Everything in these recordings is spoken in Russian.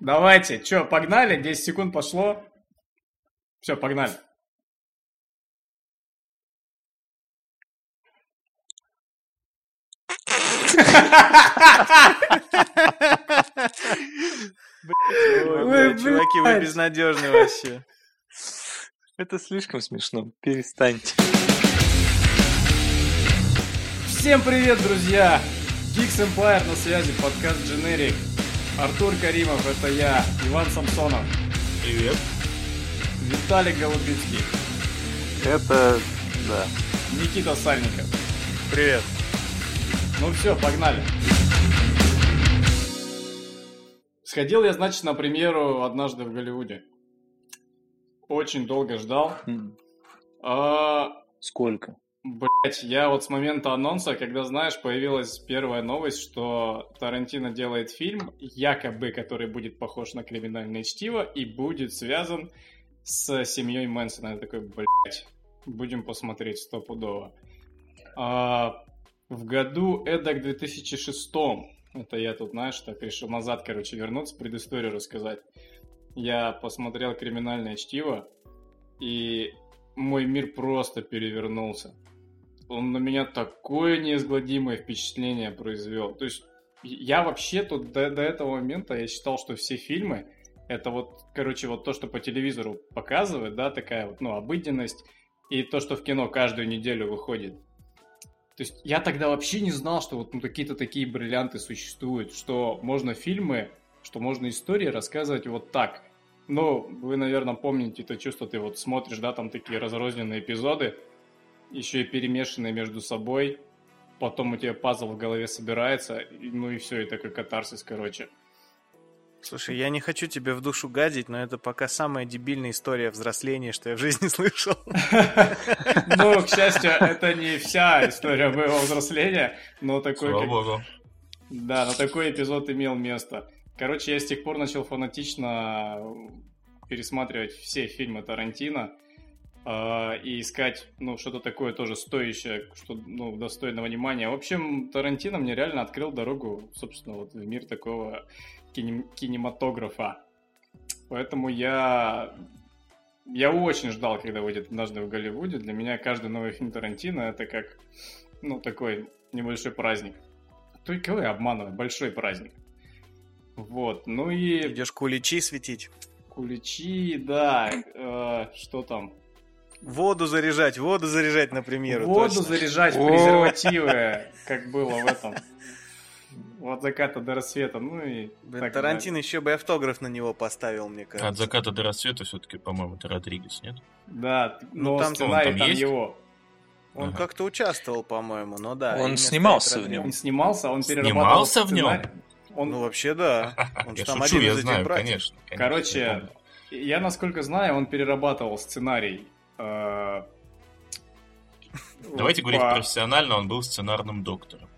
Давайте, что, погнали? 10 секунд пошло. Все, погнали. Ой, чуваки, вы безнадежны вообще. Это слишком смешно. Перестаньте. Всем привет, друзья! Geeks Empire на связи, подкаст Generic. Артур Каримов, это я, Иван Самсонов. Привет. Виталий Голубицкий. Это... да. Никита Сальников. Привет. Ну все, погнали. Сходил я, значит, на премьеру однажды в Голливуде. Очень долго ждал. А, Сколько? Блять, я вот с момента анонса, когда, знаешь, появилась первая новость, что Тарантино делает фильм, якобы, который будет похож на криминальное чтиво и будет связан с семьей Мэнсона. Я такой, блять, будем посмотреть стопудово. А, в году эдак 2006 это я тут, знаешь, так решил назад, короче, вернуться, предысторию рассказать. Я посмотрел «Криминальное чтиво», и мой мир просто перевернулся. Он на меня такое неизгладимое впечатление произвел. То есть я вообще тут до, до этого момента я считал, что все фильмы это вот, короче, вот то, что по телевизору показывают, да, такая вот, ну, обыденность, и то, что в кино каждую неделю выходит. То есть я тогда вообще не знал, что вот ну, какие-то такие бриллианты существуют, что можно фильмы, что можно истории рассказывать вот так. Ну, вы, наверное, помните это чувство, ты вот смотришь, да, там такие разрозненные эпизоды, еще и перемешанные между собой, потом у тебя пазл в голове собирается, ну и все, и такой катарсис, короче. Слушай, я не хочу тебе в душу гадить, но это пока самая дебильная история взросления, что я в жизни слышал. Ну, к счастью, это не вся история моего взросления, но такой... Слава как- богу. Да, но такой эпизод имел место. Короче, я с тех пор начал фанатично пересматривать все фильмы Тарантино э, и искать, ну, что-то такое тоже стоящее, что, ну, достойного внимания. В общем, Тарантино мне реально открыл дорогу, собственно, вот в мир такого кинем- кинематографа. Поэтому я... Я очень ждал, когда выйдет однажды в Голливуде. Для меня каждый новый фильм Тарантино это как, ну, такой небольшой праздник. Только я обманываю? Большой праздник. Вот, ну и Идешь куличи светить. куличи, да, э, что там? Воду заряжать, воду заряжать, например. Воду точно. заряжать презервативы, как было в этом. От заката до рассвета, ну и Блин, так Тарантино еще бы автограф на него поставил, мне кажется. От заката до рассвета все-таки, по-моему, это Родригес, нет? Да, но там- сценарий он там там есть? его. Он Ага. как-то участвовал, по-моему, но да. Он снимался в нем. Он Родригес. снимался, он перерабатывал Снимался в нем? Он, Ну, вообще, да. Он же Я там шучу, один я из этих знаю, братьев. конечно. конечно, я короче, помню. я насколько знаю, он перерабатывал сценарий. Э, Давайте говорить профессионально, он был сценарным доктором.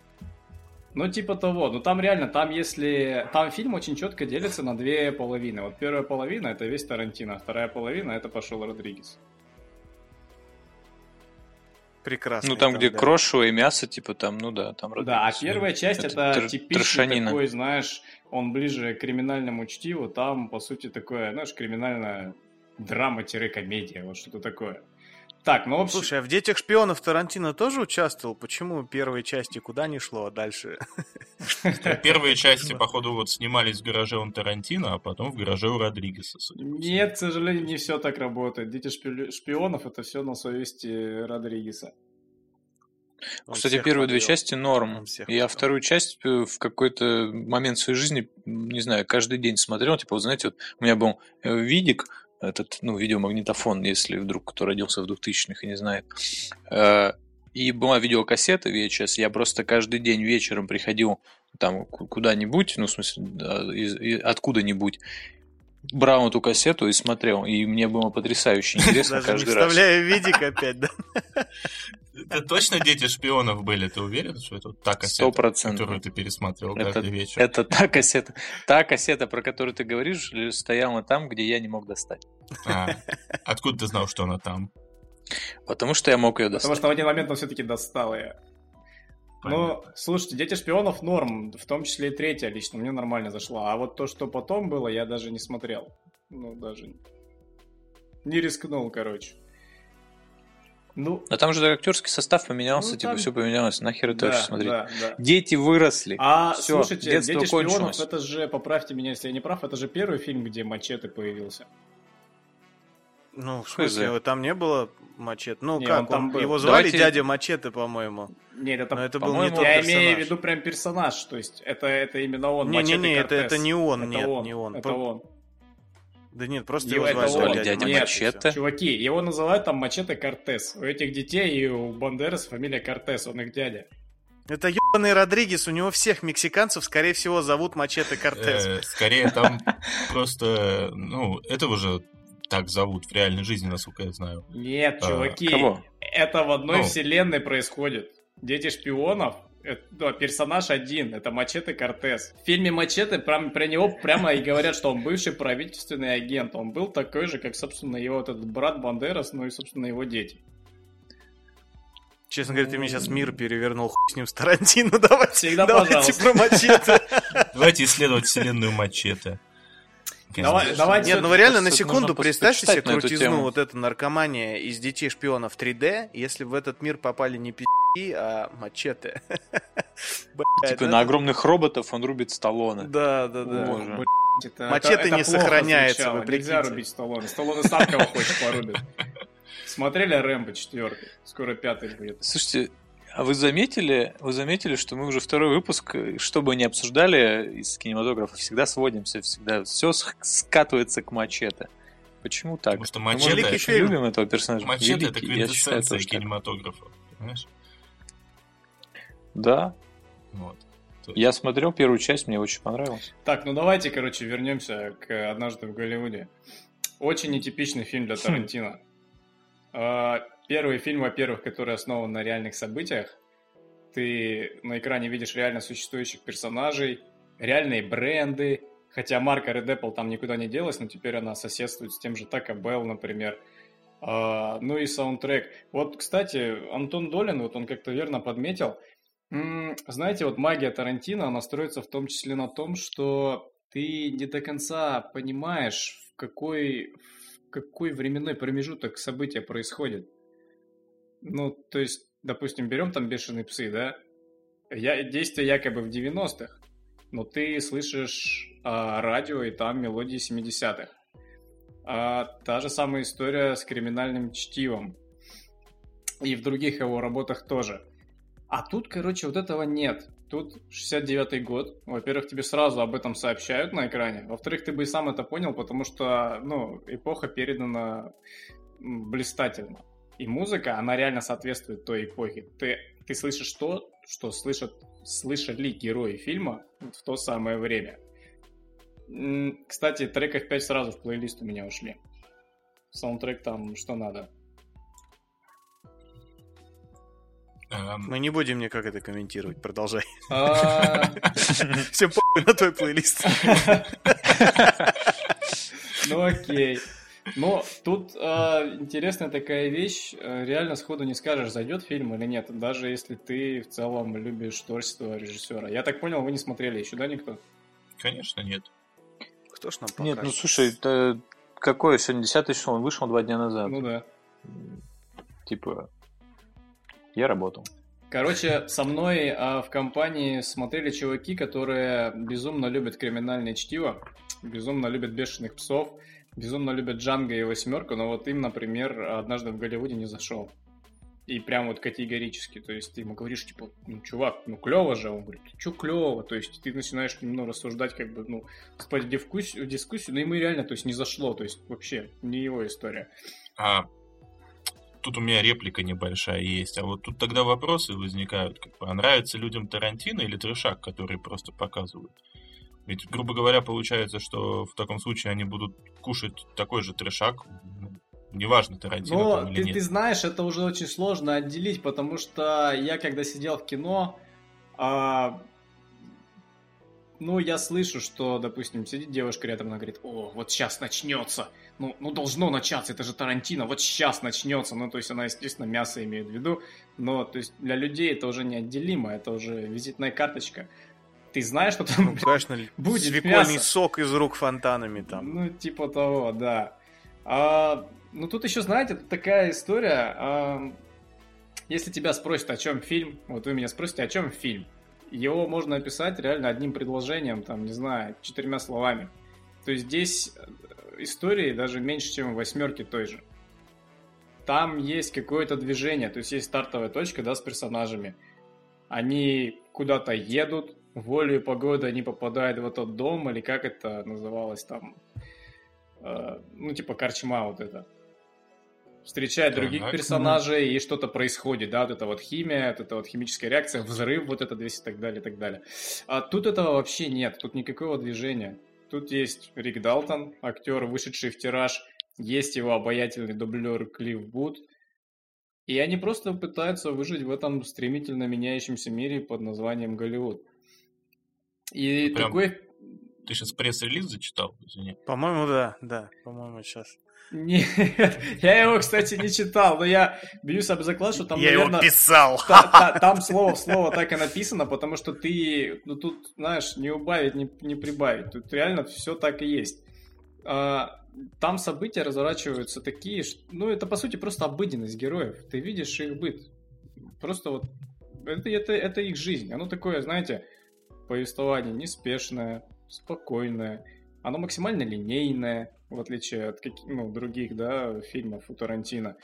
Ну, типа того. Ну, там реально, там если... Там фильм очень четко делится на две половины. Вот первая половина — это весь Тарантино, а вторая половина — это пошел Родригес. Прекрасно. Ну, там, где крошевое мясо, типа там, ну да, там Да, а Родригес. первая часть — Это это тр- типичный трошанина. такой, знаешь, он ближе к криминальному чтиву. Там, по сути, такое, знаешь, криминальная драма-комедия, вот что-то такое. Так, ну, в общем... Слушай, а в «Детях шпионов» Тарантино тоже участвовал? Почему первой части куда не шло, а дальше? Первые части, походу, вот снимались в гараже у Тарантино, а потом в гараже у Родригеса. Нет, к сожалению, не все так работает. Дети шпи- шпионов это все на совести Родригеса. Он Кстати, первые две части норм. Я вторую часть э, в какой-то момент своей жизни, не знаю, каждый день смотрел. Типа, вот знаете, вот у меня был э, видик, этот, ну, видеомагнитофон, если вдруг кто родился в 2000-х и не знает. Э, И была видеокассета VHS. Я просто каждый день вечером приходил там ку- куда-нибудь, ну, в смысле, откуда-нибудь, брал эту кассету и смотрел. И мне было потрясающе интересно Даже не каждый раз. вставляя видик опять, да? Это точно дети шпионов были? Ты уверен, что это та кассета, которую ты пересматривал Это- каждый вечер? Это та кассета, та кассета, про которую ты говоришь, стояла там, где я не мог достать. А, откуда ты знал, что она там? Потому что я мог ее Потому достать. что в один момент он все-таки достал ее. Ну, слушайте, «Дети шпионов» норм, в том числе и третья лично, мне нормально зашла. А вот то, что потом было, я даже не смотрел. Ну, даже не рискнул, короче. Ну, а там же актерский состав поменялся, ну, типа там... все поменялось. Нахер это да, вообще смотреть? Да, да. Дети выросли. А все, слушайте, Дети шпионов, это же, поправьте меня, если я не прав, это же первый фильм, где мачете появился. Ну, в смысле, там не было мачете? Ну, не, как, там он, его звали Давайте... дядя Мачете, по-моему. Нет, это, Но это был не тот Я персонаж. имею в виду прям персонаж, то есть это, это именно он, не, Мачете Не, не, это, это не он, это нет, он, не он. Это По... он. Да нет, просто его, его звали он. дядя, дядя Мачете. Чуваки, его называют там Мачете Кортес. У этих детей и у Бандерас фамилия Кортес, он их дядя. Это ебаный Родригес, у него всех мексиканцев, скорее всего, зовут Мачете Кортес. Э, скорее там просто, ну, этого же так зовут в реальной жизни, насколько я знаю. Нет, а, чуваки, это в одной ну. вселенной происходит. Дети шпионов это, персонаж один, это Мачете Кортес. В фильме Мачете прям, про него прямо и говорят, что он бывший правительственный агент. Он был такой же, как, собственно, его вот этот брат Бандерас, ну и, собственно, его дети. Честно говоря, ты мне сейчас мир перевернул, хуй с ним с Тарантино. Давайте, Всегда, давайте пожалуйста. про Мачете. Давайте исследовать вселенную Мачете. Давай, давайте Нет, ну вы реально на секунду представьте себе крутизну, вот эта наркомания из детей шпионов 3D, если в этот мир попали не пи***и, а мачете. Типа на огромных роботов он рубит Сталлоне. Да, да, да. Мачете не сохраняется, вы Нельзя рубить Сталлоне. Сталлоне сам кого хочет порубит. Смотрели Рэмбо 4? Скоро пятый будет. Слушайте, а вы заметили, вы заметили, что мы уже второй выпуск, что бы ни обсуждали из кинематографа, всегда сводимся, всегда все скатывается к мачете. Почему так? Потому что мачете... Мы очень любим этого персонажа. Мачете Великий, это квинтэссенция кинематографа, понимаешь? Да. Вот. Я смотрел первую часть, мне очень понравилось. Так, ну давайте, короче, вернемся к «Однажды в Голливуде». Очень нетипичный фильм для хм. Тарантино. А, Первый фильм, во-первых, который основан на реальных событиях. Ты на экране видишь реально существующих персонажей, реальные бренды, хотя марка Red Apple там никуда не делась, но теперь она соседствует с тем же Taco Bell, например. А, ну и саундтрек. Вот, кстати, Антон Долин, вот он как-то верно подметил, знаете, вот магия Тарантино, она строится в том числе на том, что ты не до конца понимаешь, в какой, в какой временной промежуток события происходит. Ну, то есть, допустим, берем там бешеные псы, да? Я, действие якобы в 90-х, но ты слышишь а, радио и там мелодии 70-х. А, та же самая история с криминальным чтивом. И в других его работах тоже. А тут, короче, вот этого нет. Тут 69-й год. Во-первых, тебе сразу об этом сообщают на экране. Во-вторых, ты бы и сам это понял, потому что, ну, эпоха передана блистательно. И музыка, она реально соответствует той эпохе. Ты, ты слышишь то, что слышат, слышали герои фильма в то самое время. Кстати, треков 5 сразу в плейлист у меня ушли. Саундтрек там что надо. Мы не будем никак это комментировать, продолжай. А. Все похуй на твой плейлист. Ну окей. Но тут э, интересная такая вещь, э, реально сходу не скажешь, зайдет фильм или нет, даже если ты в целом любишь творчество режиссера. Я так понял, вы не смотрели еще, да, никто? Конечно, нет. Кто ж нам покажет? Нет, ну слушай, это какое сегодня 10 число, он вышел два дня назад. Ну да. Типа, я работал. Короче, со мной а, в компании смотрели чуваки, которые безумно любят криминальное чтиво, безумно любят бешеных псов, безумно любят Джанго и Восьмерку, но вот им, например, однажды в Голливуде не зашел. И прям вот категорически, то есть ты ему говоришь, типа, ну, чувак, ну, клево же, он говорит, что клево, то есть ты начинаешь ну, рассуждать, как бы, ну, вступать в дискуссию, в дискуссию, но ему реально, то есть, не зашло, то есть, вообще, не его история. А тут у меня реплика небольшая есть, а вот тут тогда вопросы возникают, как бы, а нравится людям Тарантино или трешак, который просто показывают? Ведь, грубо говоря, получается, что в таком случае они будут кушать такой же трешак, ну, неважно, Тарантино Но там или ты, нет. ты знаешь, это уже очень сложно отделить, потому что я, когда сидел в кино, а, ну, я слышу, что, допустим, сидит девушка рядом, она говорит, о, вот сейчас начнется. Ну, ну, должно начаться, это же Тарантино, вот сейчас начнется. Ну, то есть она, естественно, мясо имеет в виду. Но, то есть, для людей это уже неотделимо, это уже визитная карточка. Ты знаешь, что там, ну, конечно, будет свекольный мясо. сок из рук фонтанами там. Ну, типа того, да. А, ну, тут еще, знаете, такая история. А, если тебя спросят, о чем фильм, вот вы меня спросите, о чем фильм, его можно описать реально одним предложением, там, не знаю, четырьмя словами. То есть здесь э, истории даже меньше, чем восьмерки той же. Там есть какое-то движение, то есть есть стартовая точка, да, с персонажами. Они куда-то едут, волей погоды они попадают в этот дом, или как это называлось там, э, ну, типа корчма вот это встречает других персонажей, и что-то происходит, да, вот это вот химия, вот это вот химическая реакция, взрыв, вот это весь и так далее, и так далее. А тут этого вообще нет, тут никакого движения. Тут есть Рик Далтон, актер, вышедший в тираж, есть его обаятельный дублер Клифф Бут, и они просто пытаются выжить в этом стремительно меняющемся мире под названием Голливуд. И Прям... такой... Ты сейчас пресс-релиз зачитал, извини. По-моему, да, да, по-моему, сейчас. Нет, я его, кстати, не читал, но я бьюсь об заклад, что там, я наверное... его писал. Та, та, там слово в слово так и написано, потому что ты, ну тут, знаешь, не убавить, не, не прибавить. Тут реально все так и есть. А, там события разворачиваются такие, что, ну это по сути просто обыденность героев. Ты видишь их быт. Просто вот это, это, это их жизнь. Оно такое, знаете, повествование неспешное, спокойное. Оно максимально линейное в отличие от каких, ну, других, да, фильмов у Тарантино.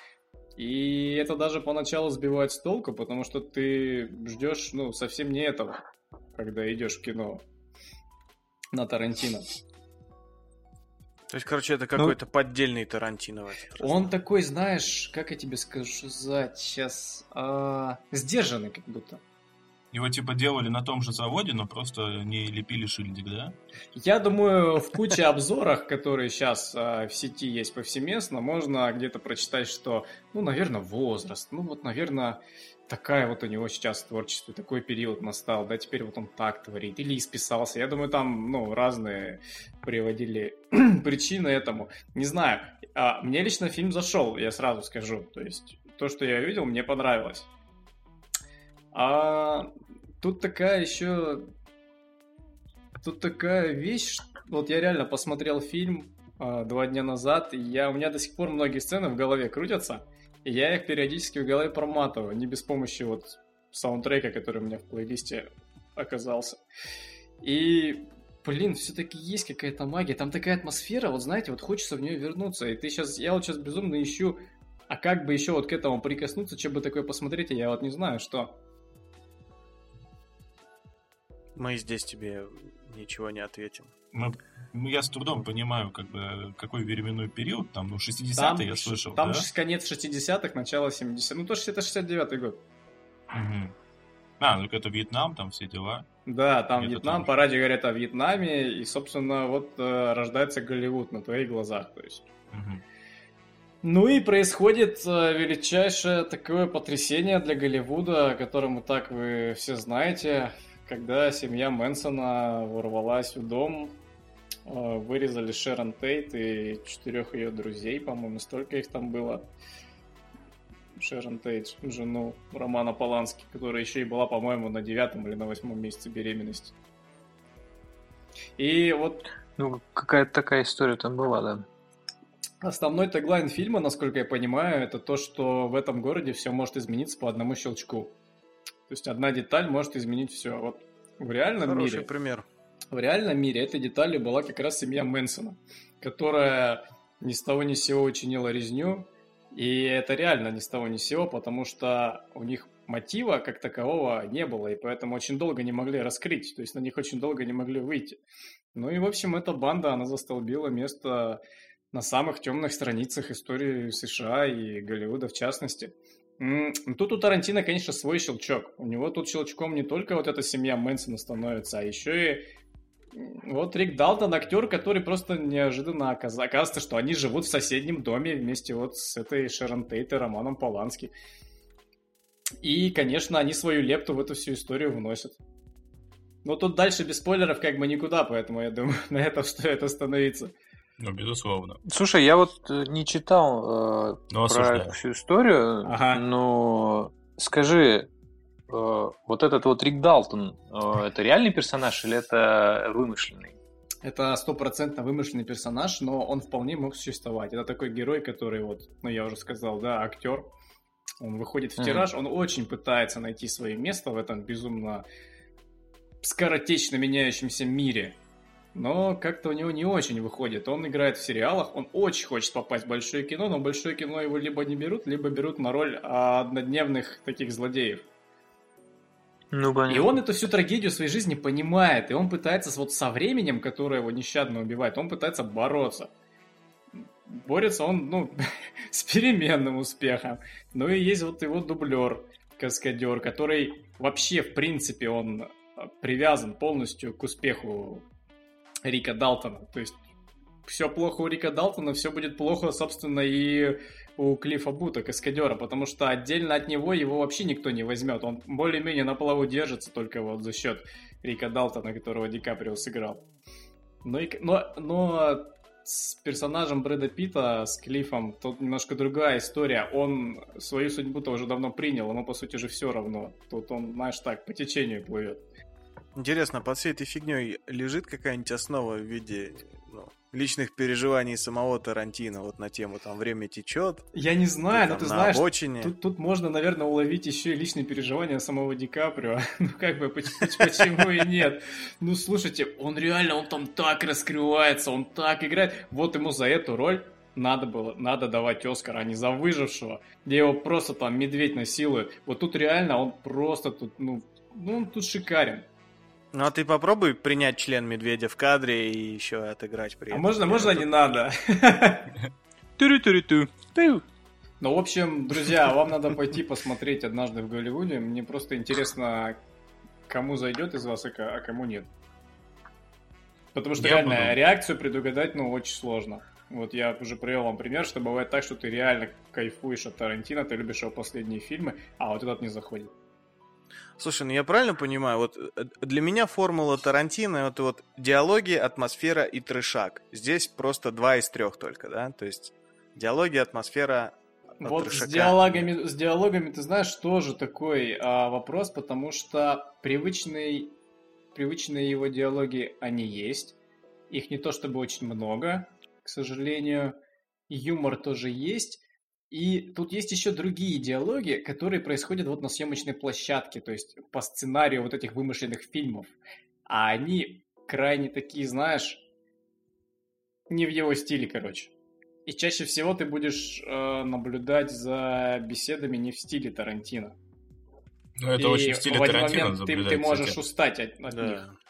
И это даже поначалу сбивает с толку, потому что ты ждешь, ну, совсем не этого, когда идешь в кино на Тарантино. То есть, короче, это ну, какой-то ну, поддельный Тарантино. В этот раз. Он такой, знаешь, как я тебе скажу сказать сейчас, а, сдержанный как будто. Его типа делали на том же заводе, но просто не лепили шильдик, да? Я думаю, в куче обзорах, которые сейчас а, в сети есть повсеместно, можно где-то прочитать, что, ну, наверное, возраст, ну, вот, наверное, такая вот у него сейчас творчество, такой период настал, да, теперь вот он так творит, или исписался. Я думаю, там, ну, разные приводили причины этому. Не знаю, а, мне лично фильм зашел, я сразу скажу, то есть то, что я видел, мне понравилось. А тут такая еще... Тут такая вещь, вот я реально посмотрел фильм а, два дня назад, и я, у меня до сих пор многие сцены в голове крутятся, и я их периодически в голове проматываю, не без помощи вот саундтрека, который у меня в плейлисте оказался. И, блин, все-таки есть какая-то магия, там такая атмосфера, вот знаете, вот хочется в нее вернуться, и ты сейчас, я вот сейчас безумно ищу, а как бы еще вот к этому прикоснуться, что бы такое посмотреть, я вот не знаю, что. Мы здесь тебе ничего не ответим. Мы, ну, я с трудом понимаю, как бы, какой временной период, там, ну, 60-е я слышал, Там да? конец 60-х, начало 70-х, ну, то, что это 69-й год. Угу. А, ну, это Вьетнам, там все дела. Да, там это Вьетнам, по радио говорят о Вьетнаме, и, собственно, вот э, рождается Голливуд на твоих глазах, то есть. Угу. Ну и происходит э, величайшее такое потрясение для Голливуда, о котором и так вы все знаете когда семья Мэнсона ворвалась в дом, э, вырезали Шерон Тейт и четырех ее друзей, по-моему, столько их там было. Шерон Тейт, жену Романа Полански, которая еще и была, по-моему, на девятом или на восьмом месяце беременности. И вот... Ну, какая-то такая история там была, да. Основной теглайн фильма, насколько я понимаю, это то, что в этом городе все может измениться по одному щелчку. То есть одна деталь может изменить все. Вот в реальном Хороший мире... пример. В реальном мире этой деталью была как раз семья Мэнсона, которая ни с того ни с сего учинила резню. И это реально ни с того ни с сего, потому что у них мотива как такового не было, и поэтому очень долго не могли раскрыть, то есть на них очень долго не могли выйти. Ну и, в общем, эта банда, она застолбила место на самых темных страницах истории США и Голливуда в частности. Тут у Тарантино, конечно, свой щелчок. У него тут щелчком не только вот эта семья Мэнсона становится, а еще и вот Рик Далтон, актер, который просто неожиданно оказ... оказывается, что они живут в соседнем доме вместе вот с этой Шерон Тейт и Романом Полански. И, конечно, они свою лепту в эту всю историю вносят. Но тут дальше без спойлеров как бы никуда, поэтому я думаю, на этом стоит остановиться. Ну, безусловно. Слушай, я вот э, не читал э, ну, про всю историю, ага. но скажи, э, вот этот вот Рик Далтон, э, это реальный персонаж или это вымышленный? Это стопроцентно вымышленный персонаж, но он вполне мог существовать. Это такой герой, который вот, ну я уже сказал, да, актер. Он выходит в тираж, mm-hmm. он очень пытается найти свое место в этом безумно скоротечно меняющемся мире но как-то у него не очень выходит. Он играет в сериалах, он очень хочет попасть в большое кино, но большое кино его либо не берут, либо берут на роль однодневных таких злодеев. Ну, понятно. И он эту всю трагедию своей жизни понимает, и он пытается вот со временем, которое его нещадно убивает, он пытается бороться. Борется он, ну, с переменным успехом. Ну и есть вот его дублер, каскадер, который вообще, в принципе, он привязан полностью к успеху Рика Далтона. То есть все плохо у Рика Далтона, все будет плохо, собственно, и у Клиффа Бута, каскадера, потому что отдельно от него его вообще никто не возьмет. Он более-менее на плаву держится только вот за счет Рика Далтона, которого Ди Каприо сыграл. Но, и, но, но с персонажем Брэда Питта, с Клиффом, тут немножко другая история. Он свою судьбу-то уже давно принял, ему, по сути же, все равно. Тут он, знаешь, так, по течению плывет. Интересно, под всей этой фигней лежит какая-нибудь основа в виде ну, личных переживаний самого Тарантино вот на тему там время течет. Я не знаю, но ты знаешь, обочине. Тут, тут можно, наверное, уловить еще и личные переживания самого Ди Каприо. ну как бы почему и нет? Ну слушайте, он реально, он там так раскрывается, он так играет. Вот ему за эту роль надо было, надо давать Оскар, а не за выжившего, где его просто там медведь насилует. Вот тут реально он просто тут, ну, ну он тут шикарен. Ну а ты попробуй принять член медведя в кадре и еще отыграть при а этом. А можно, можно не надо? Турю-турю-ту. Ну, в общем, друзья, вам надо пойти посмотреть однажды в Голливуде. Мне просто интересно, кому зайдет из вас, а кому нет. Потому что я реально буду. реакцию предугадать, ну, очень сложно. Вот я уже привел вам пример, что бывает так, что ты реально кайфуешь от Тарантино, ты любишь его последние фильмы, а вот этот не заходит. Слушай, ну я правильно понимаю, вот э, для меня формула Тарантино это вот диалоги, атмосфера и трешак. Здесь просто два из трех только, да? То есть диалоги, атмосфера, вот трешака. с диалогами, с диалогами, ты знаешь, тоже такой а, вопрос, потому что привычный, привычные его диалоги, они есть. Их не то чтобы очень много, к сожалению. Юмор тоже есть. И тут есть еще другие диалоги, которые происходят вот на съемочной площадке, то есть по сценарию вот этих вымышленных фильмов. А они крайне такие, знаешь, не в его стиле, короче. И чаще всего ты будешь э, наблюдать за беседами не в стиле Тарантино. Ну, это и очень в стиле в один Тарантино момент ты, ты можешь устать от, от да. них.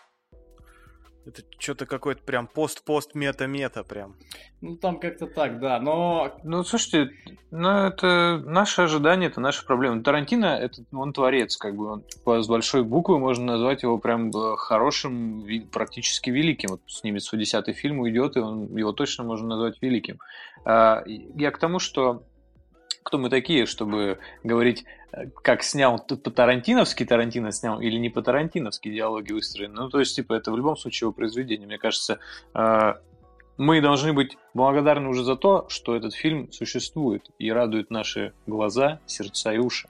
Это что-то какой-то прям пост-пост-мета-мета прям. Ну, там как-то так, да, но... Ну, слушайте, ну, это наши ожидания, это наши проблемы. Тарантино, это, он творец, как бы, он, с большой буквы можно назвать его прям э, хорошим, практически великим. Вот снимет свой десятый фильм, уйдет, и он, его точно можно назвать великим. А, я к тому, что кто мы такие, чтобы говорить, э, как снял по-тарантиновски Тарантино снял или не по-тарантиновски диалоги выстроены. Ну, то есть, типа, это в любом случае его произведение. Мне кажется, э, мы должны быть благодарны уже за то, что этот фильм существует и радует наши глаза, сердца и уши.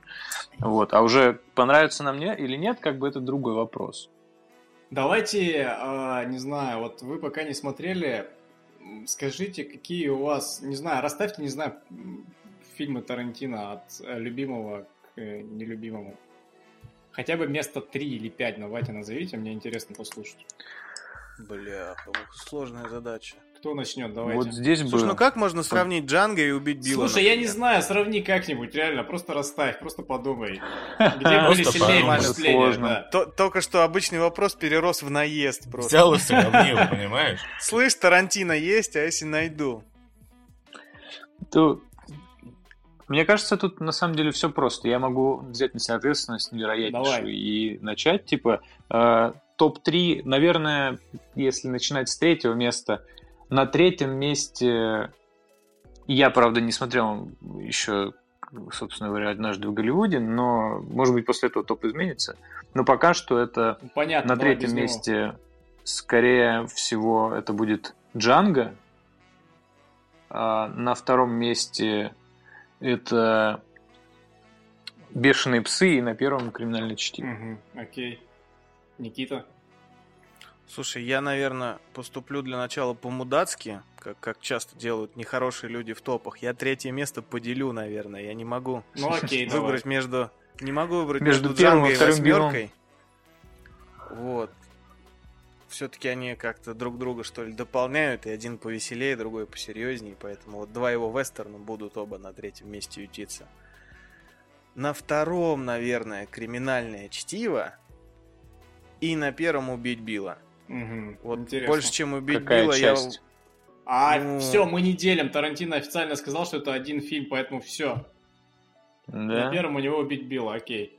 Вот. А уже понравится нам мне или нет, как бы это другой вопрос. Давайте, а, не знаю, вот вы пока не смотрели, скажите, какие у вас, не знаю, расставьте, не знаю, фильмы Тарантино от э, любимого к э, нелюбимому? Хотя бы место 3 или 5 давайте назовите, мне интересно послушать. Бля, сложная задача. Кто начнет? Давайте. Вот здесь Слушай, было. ну как можно сравнить Джанго и убить Билла? Слушай, например? я не знаю, сравни как-нибудь, реально, просто расставь, просто подумай. Где были сильнее впечатления, Только что обычный вопрос перерос в наезд просто. Взял и сравнил, понимаешь? Слышь, Тарантино есть, а если найду? То мне кажется, тут на самом деле все просто. Я могу взять на себя ответственность невероятнейшую Давай. и начать, типа, э, топ-3, наверное, если начинать с третьего места, на третьем месте я, правда, не смотрел еще собственно говоря, однажды в Голливуде, но, может быть, после этого топ изменится. Но пока что это Ну, Понятно, на третьем без него. месте, скорее всего, это будет Джанго. А на втором месте это Бешеные псы, и на первом криминальное чтиво. Мгм, окей. Никита? Слушай, я, наверное, поступлю для начала по-мудацки, как, как часто делают нехорошие люди в топах. Я третье место поделю, наверное. Я не могу Ну окей, давай. выбрать между... Не могу выбрать Между между, первым и вторым восьмеркой. Вот. Все-таки они как-то друг друга, что ли, дополняют, и один повеселее, другой посерьезнее, поэтому вот два его вестерна будут оба на третьем месте ютиться. На втором, наверное, криминальное чтиво, и на первом убить Билла. Мгм, Вот интересно. больше, чем убить Какая Билла, я... часть? А, Ну. все, мы не делим. Тарантино официально сказал, что это один фильм, поэтому все. На Да? первом у него убить Билла, окей.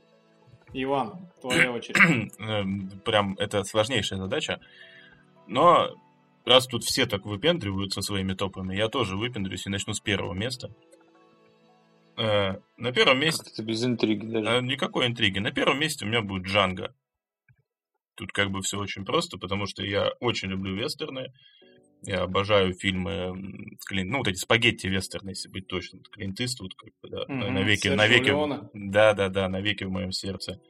Иван, твоя очередь. Эм, Прям это сложнейшая задача. Но раз тут все так выпендриваются своими топами, я тоже выпендрюсь и начну с первого места. Э, На первом месте... Как-то без интриги даже. э, Никакой интриги. На первом месте у меня будет Джанго. Тут как бы все очень просто, потому что я очень люблю вестерны. Я обожаю фильмы, ну, вот эти спагетти-вестерны, если быть точным. Клинт Иствуд, как бы, да, Мгм, навеки, Серджио навеки, Леоне. да, да, да, навеки в моем сердце.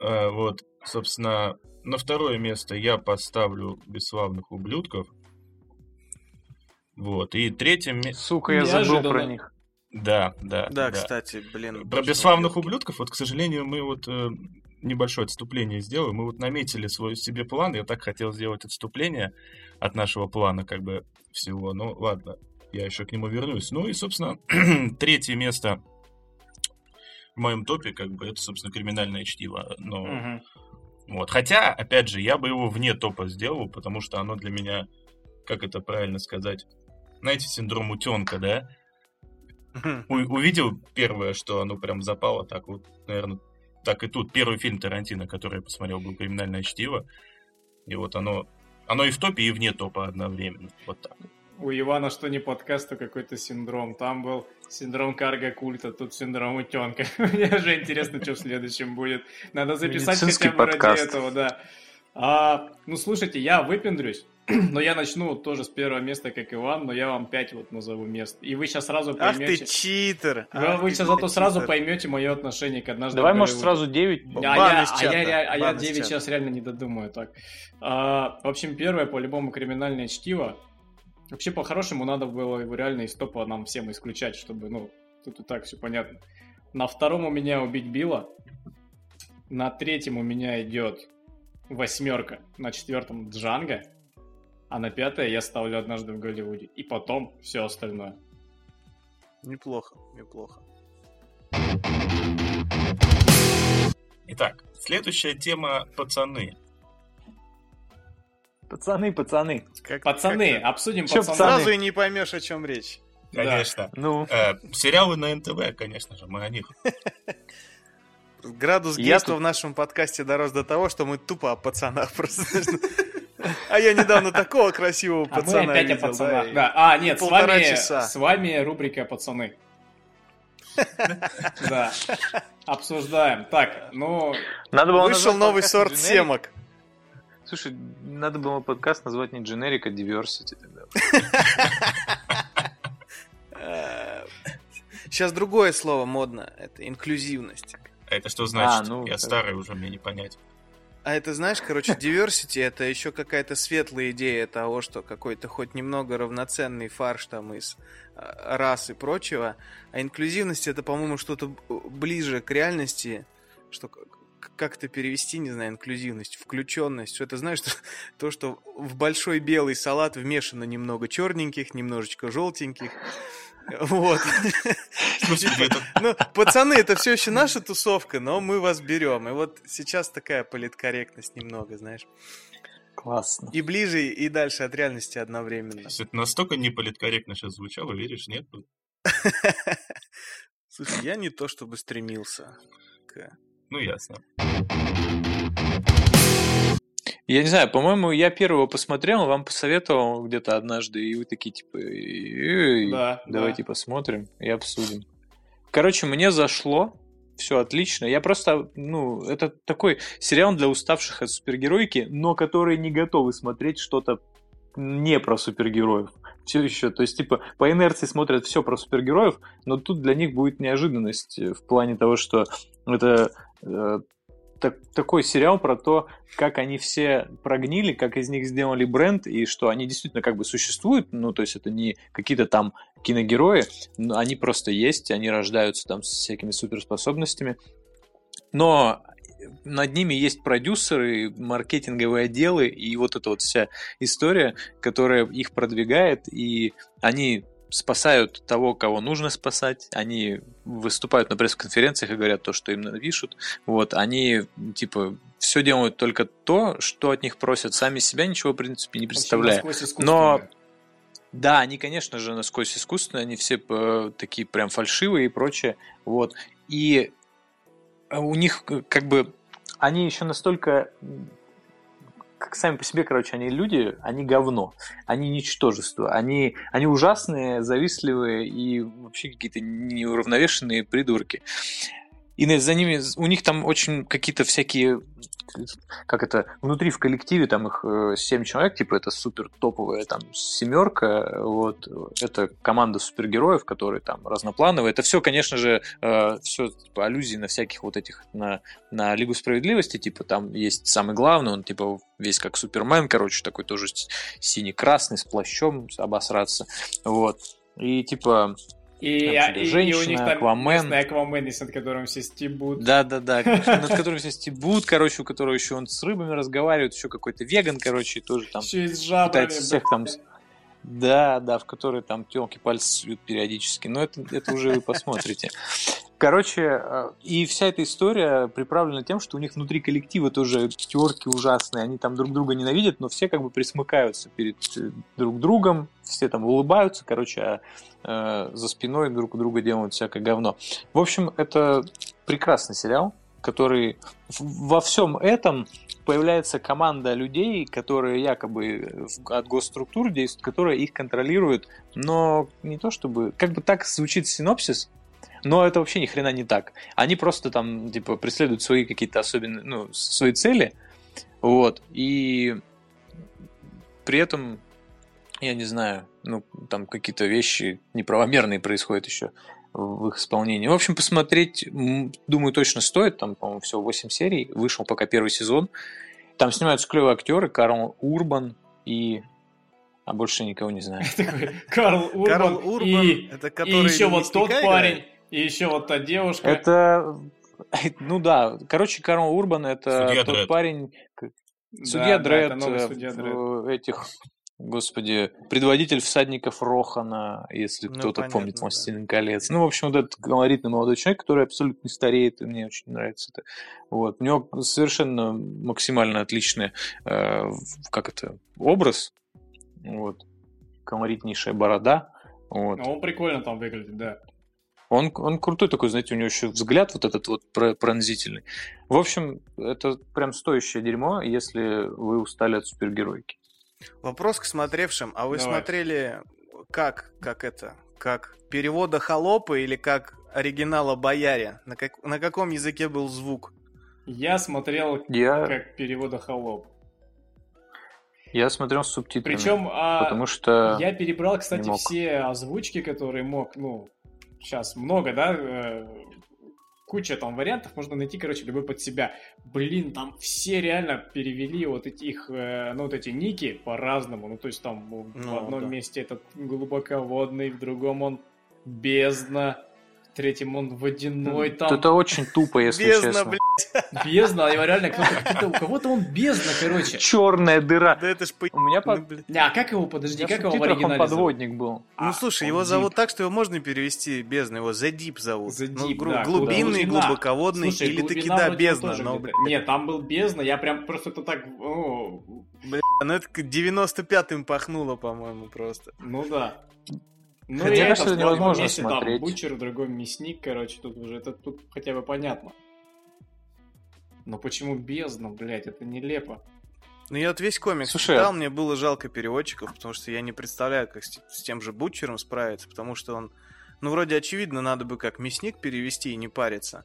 Э, вот, собственно, на второе место я поставлю «Бесславных ублюдков». Вот, и третье место... Сука, я забыл Неожиданно. про них. Да, да, Да, кстати, блин. Про бесславных ублюдки. ублюдков, вот, к сожалению, мы вот э, небольшое отступление сделаем. Мы вот наметили свой себе план. Я так хотел сделать отступление от нашего плана, как бы всего. Ну, ладно, я еще к нему вернусь. Ну и, собственно, третье место в моем топе, как бы, это, собственно, криминальное чтиво. Но, Мгм. вот. Хотя, опять же, я бы его вне топа сделал, потому что оно для меня, как это правильно сказать, знаете, синдром утенка, да? У- увидел первое, что оно прям запало, так вот, наверное, так и тут. Первый фильм Тарантино, который я посмотрел, был «Криминальное чтиво». И вот оно, оно и в топе, и вне топа одновременно. Вот так. У Ивана что не подкаст, то какой-то синдром. Там был синдром карго-культа, тут синдром утенка. Мне же интересно, что в следующем будет. Надо записать хотя бы ради этого, да. А, ну, слушайте, я выпендрюсь, но я начну тоже с первого места, как Иван, но я вам пять вот назову мест. И вы сейчас сразу Ах ты поймете... читер! Вы, Ах вы ты, сейчас зато сразу поймете мое отношение к однажды Давай, может, сразу 9? А Бан я, а я а я бан из 9 чата. сейчас реально не додумаю так. А, в общем, первое, по-любому, криминальное чтиво. Вообще, по-хорошему, надо было его реально из топа нам всем исключать, чтобы, ну, тут и так все понятно. На втором у меня убить Билла. На третьем у меня идет восьмерка. На четвертом Джанго. А на пятое я ставлю однажды в Голливуде. И потом все остальное. Неплохо, неплохо. Итак, следующая тема «Пацаны». Пацаны, пацаны. Как- Пацаны, как-то обсудим Чё, пацаны. Сразу и не поймешь, о чем речь. Да. Конечно. Ну, Э, сериалы на НТВ, конечно же, мы о них. Градус гейства в нашем подкасте дорос до того, что мы тупо о пацанах просто. А я недавно такого красивого А мы пацана опять о пацанах. да. А, нет, с вами, с вами рубрика «Пацаны». Да. Обсуждаем. Так, ну, надо было Вышел новый сорт семок. Слушай, надо было подкаст назвать не Generic, а Diversity тогда. Сейчас другое слово модно. Это инклюзивность. А это что значит? А, ну, я это- старый уже, мне не понять. А это, знаешь, короче, diversity это еще какая-то светлая идея того, что какой-то хоть немного равноценный фарш там из а, рас и прочего. А инклюзивность это, по-моему, что-то ближе к реальности, что к- к- как это перевести, не знаю, инклюзивность, включенность. Это, знаешь, то, что в большой белый салат вмешано немного черненьких, немножечко желтеньких. Вот. Ну, пацаны, это все еще наша тусовка, но мы вас берем. И вот сейчас такая политкорректность немного, знаешь. Классно. И ближе, и дальше от реальности одновременно. Это настолько неполиткорректно сейчас звучало, веришь, нет? Слушай, я не то чтобы стремился к... Ну, ясно. Я не знаю, по-моему, я первого посмотрел, вам посоветовал где-то однажды, и вы такие, типа, «Эй, Да, давайте да. посмотрим и обсудим. Короче, мне зашло, все отлично. Я просто, ну, это такой сериал для уставших от супергеройки, но которые не готовы смотреть что-то не про супергероев. Все еще, то есть, типа, по инерции смотрят все про супергероев, но тут для них будет неожиданность в плане того, что это э, так, такой сериал про то, как они все прогнили, как из них сделали бренд, и что они действительно как бы существуют, ну, то есть это не какие-то там киногерои, но они просто есть, они рождаются там с всякими суперспособностями, но над ними есть продюсеры, маркетинговые отделы и вот эта вот вся история, которая их продвигает, и они спасают того, кого нужно спасать, они выступают на пресс-конференциях и говорят то, что им напишут, вот, они, типа, все делают только то, что от них просят, сами себя ничего, в принципе, не представляя. Но, да, они, конечно же, насквозь искусственные, они все э, такие прям фальшивые и прочее, вот, и у них как бы они еще настолько как сами по себе, короче, они люди, они говно, они ничтожество, они, они ужасные, завистливые и вообще какие-то неуравновешенные придурки. И за ними, у них там очень какие-то всякие как это, внутри в коллективе там их э, семь человек, типа это супер топовая там семерка, вот, это команда супергероев, которые там разноплановые. Это все, конечно же, э, все типа, аллюзии на всяких вот этих, на, на Лигу Справедливости, типа там есть самый главный, он типа весь как Супермен, короче, такой тоже синий-красный, с плащом обосраться, вот. И типа и, и, женщина, и у них там Аквамен. Аквамен есть, над которым все стебут. Да-да-да, над которым все стебут, короче, у которого еще он с рыбами разговаривает, еще какой-то веган, короче, тоже там еще и с жабрами, пытается всех там... Да, да, в которой там телки пальцы суют периодически. Но это, это уже вы посмотрите. Короче, э, и вся эта история приправлена тем, что у них внутри коллектива тоже терки ужасные, они там друг друга ненавидят, но все как бы присмыкаются перед э, друг другом, все там улыбаются, короче, а э, за спиной друг у друга делают всякое говно. В общем, это прекрасный сериал, который во всем этом появляется команда людей, которые якобы от госструктур действуют, которые их контролируют, но не то чтобы... Как бы так звучит синопсис, но это вообще ни хрена не так. Они просто там, типа, преследуют свои какие-то особенные, ну, свои цели, вот, и при этом, я не знаю, ну, там какие-то вещи неправомерные происходят еще в их исполнении. В общем, посмотреть, думаю, точно стоит. Там, по-моему, всего 8 серий. Вышел пока первый сезон. Там снимаются клевые актеры. Карл Урбан и а больше никого не знаю. Карл Урбан, Карл Урбан и, это который и еще вот тот парень, и еще вот та девушка. Это, ну да, короче, Карл Урбан это судья тот Дред. парень, судья да, Дред, да, судья Дред этих Господи, предводитель всадников Рохана, если ну, кто-то помнит «Властелин да. колец». Ну, в общем, вот этот колоритный молодой человек, который абсолютно не стареет, и мне очень нравится это. Вот. У него совершенно максимально отличный, э, как это, образ. Вот. Колоритнейшая борода. Вот. Ну, он прикольно там выглядит, да. Он, он крутой такой, знаете, у него еще взгляд вот этот вот пронзительный. В общем, это прям стоящее дерьмо, если вы устали от супергеройки. Вопрос к смотревшим. А вы Давай. смотрели как, как это, как перевода холопа или как оригинала бояре? На, как, на каком языке был звук? Я смотрел Я... как перевода холоп. Я смотрел с субтитрами. Причем, а, потому что я перебрал, кстати, все озвучки, которые мог, ну, сейчас много, да, э, куча там вариантов, можно найти, короче, любой под себя. Блин, там все реально перевели вот этих, э, ну, вот эти ники по-разному. Ну, то есть там ну, в одном да. месте этот глубоководный, в другом он бездна, третьем он водяной там. Это очень тупо, если бездна, честно. Блядь. Бездна, его реально кто-то, у кого-то он бездна, короче. Черная дыра. Да это ж по... У меня по... Ну, а как его, подожди, как его в оригинале он подводник был. Ну, слушай, его зовут так, что его можно перевести бездна, его The Deep зовут. The ну, Deep, да, Глубинный, глубоководный, слушай, или таки да, бездна. Но, Нет, там был бездна, я прям просто это так... Бля, ну это 95-м пахнуло, по-моему, просто. Ну да. Ну, Хотя, и это в невозможно месте, смотреть. там бучер, в другом мясник, короче, тут уже это тут хотя бы понятно. Но почему бездна, блядь, это нелепо. Ну, я вот весь комикс Слушай, читал, мне было жалко переводчиков, потому что я не представляю, как с, с тем же Бутчером справиться, потому что он Ну, вроде очевидно, надо бы как мясник перевести и не париться.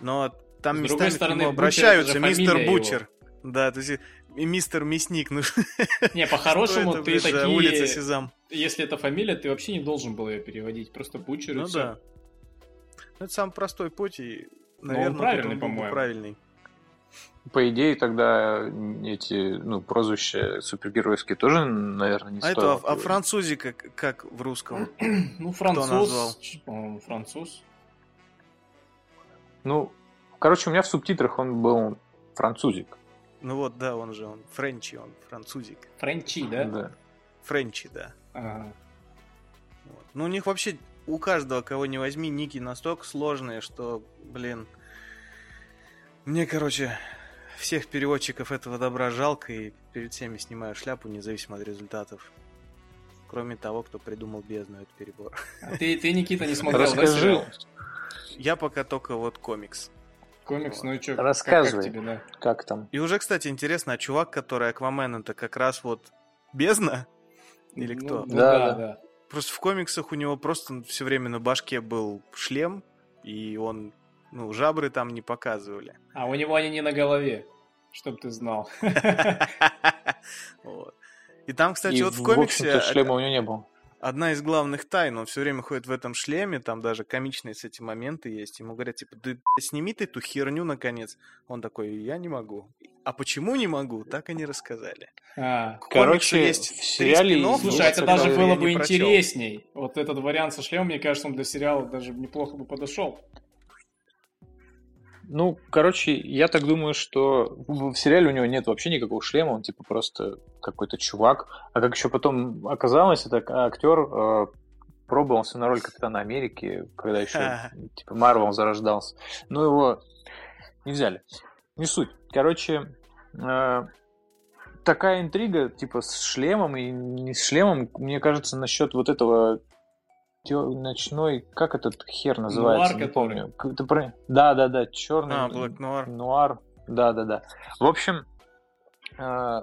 Но там С местами другой к стороны, нему обращаются, это мистер фамилия Бучер. Да, то есть мистер Мясник, ну Не, по-хорошему, это, ты за улица такие... Сезам. Если это фамилия, ты вообще не должен был ее переводить. Просто Бучер Ну да. Ну, это самый простой путь, и, наверное, правильный, по-моему. правильный. По идее, тогда эти, ну, прозвища супергеройские тоже, наверное, не А это, стоило а, а переводить. французик как, как в русском? Ну, француз, француз. Ну, короче, у меня в субтитрах он был французик. Ну вот, да, он же, он френчи, он французик. Френчи, да? Френчи, да. Ага. Вот. Ну, у них вообще, у каждого, кого не возьми, ники настолько сложные, что, блин... Мне, короче, всех переводчиков этого добра жалко, и перед всеми снимаю шляпу, независимо от результатов. Кроме того, кто придумал бездну, это перебор. А ты, ты, Никита, не смотрел, да, Расскажи. сериал? Я пока только вот комикс. Комикс, ну и что? Рассказывай. Как, тебе, да? Как там? И уже, кстати, интересно, а чувак, который Аквамен, это как раз вот бездна? Или Ну, кто? ну Да, да, да. Просто в комиксах у него просто все время на башке был шлем, и он, ну, жабры там не показывали. А у него они не на голове, чтоб ты знал. Вот. И там, кстати, И, вот в комиксе шлема у него не было. Одна из главных тайн, он все время ходит в этом шлеме, там даже комичные с эти моменты есть. Ему говорят, типа, да сними ты эту херню, наконец. Он такой, я не могу. А почему не могу, так и не рассказали. А. Короче, есть в сериале Слушай, это даже было бы интересней. Вот этот вариант со шлемом, мне кажется, он для сериала даже неплохо бы подошел. Ну, короче, я так думаю, что в сериале у него нет вообще никакого шлема, он типа просто какой-то чувак. А как еще потом оказалось, это актер э, пробовался на роль Капитана Америки, когда еще типа Марвел зарождался. Но его не взяли. Не суть. Короче, э, такая интрига, типа с шлемом и не с шлемом, мне кажется, насчет вот этого ночной, как этот хер называется, Нуар, не который? помню. Да, да, да, черный. А, Black Noir. Нуар. Да, да, да. В общем, э,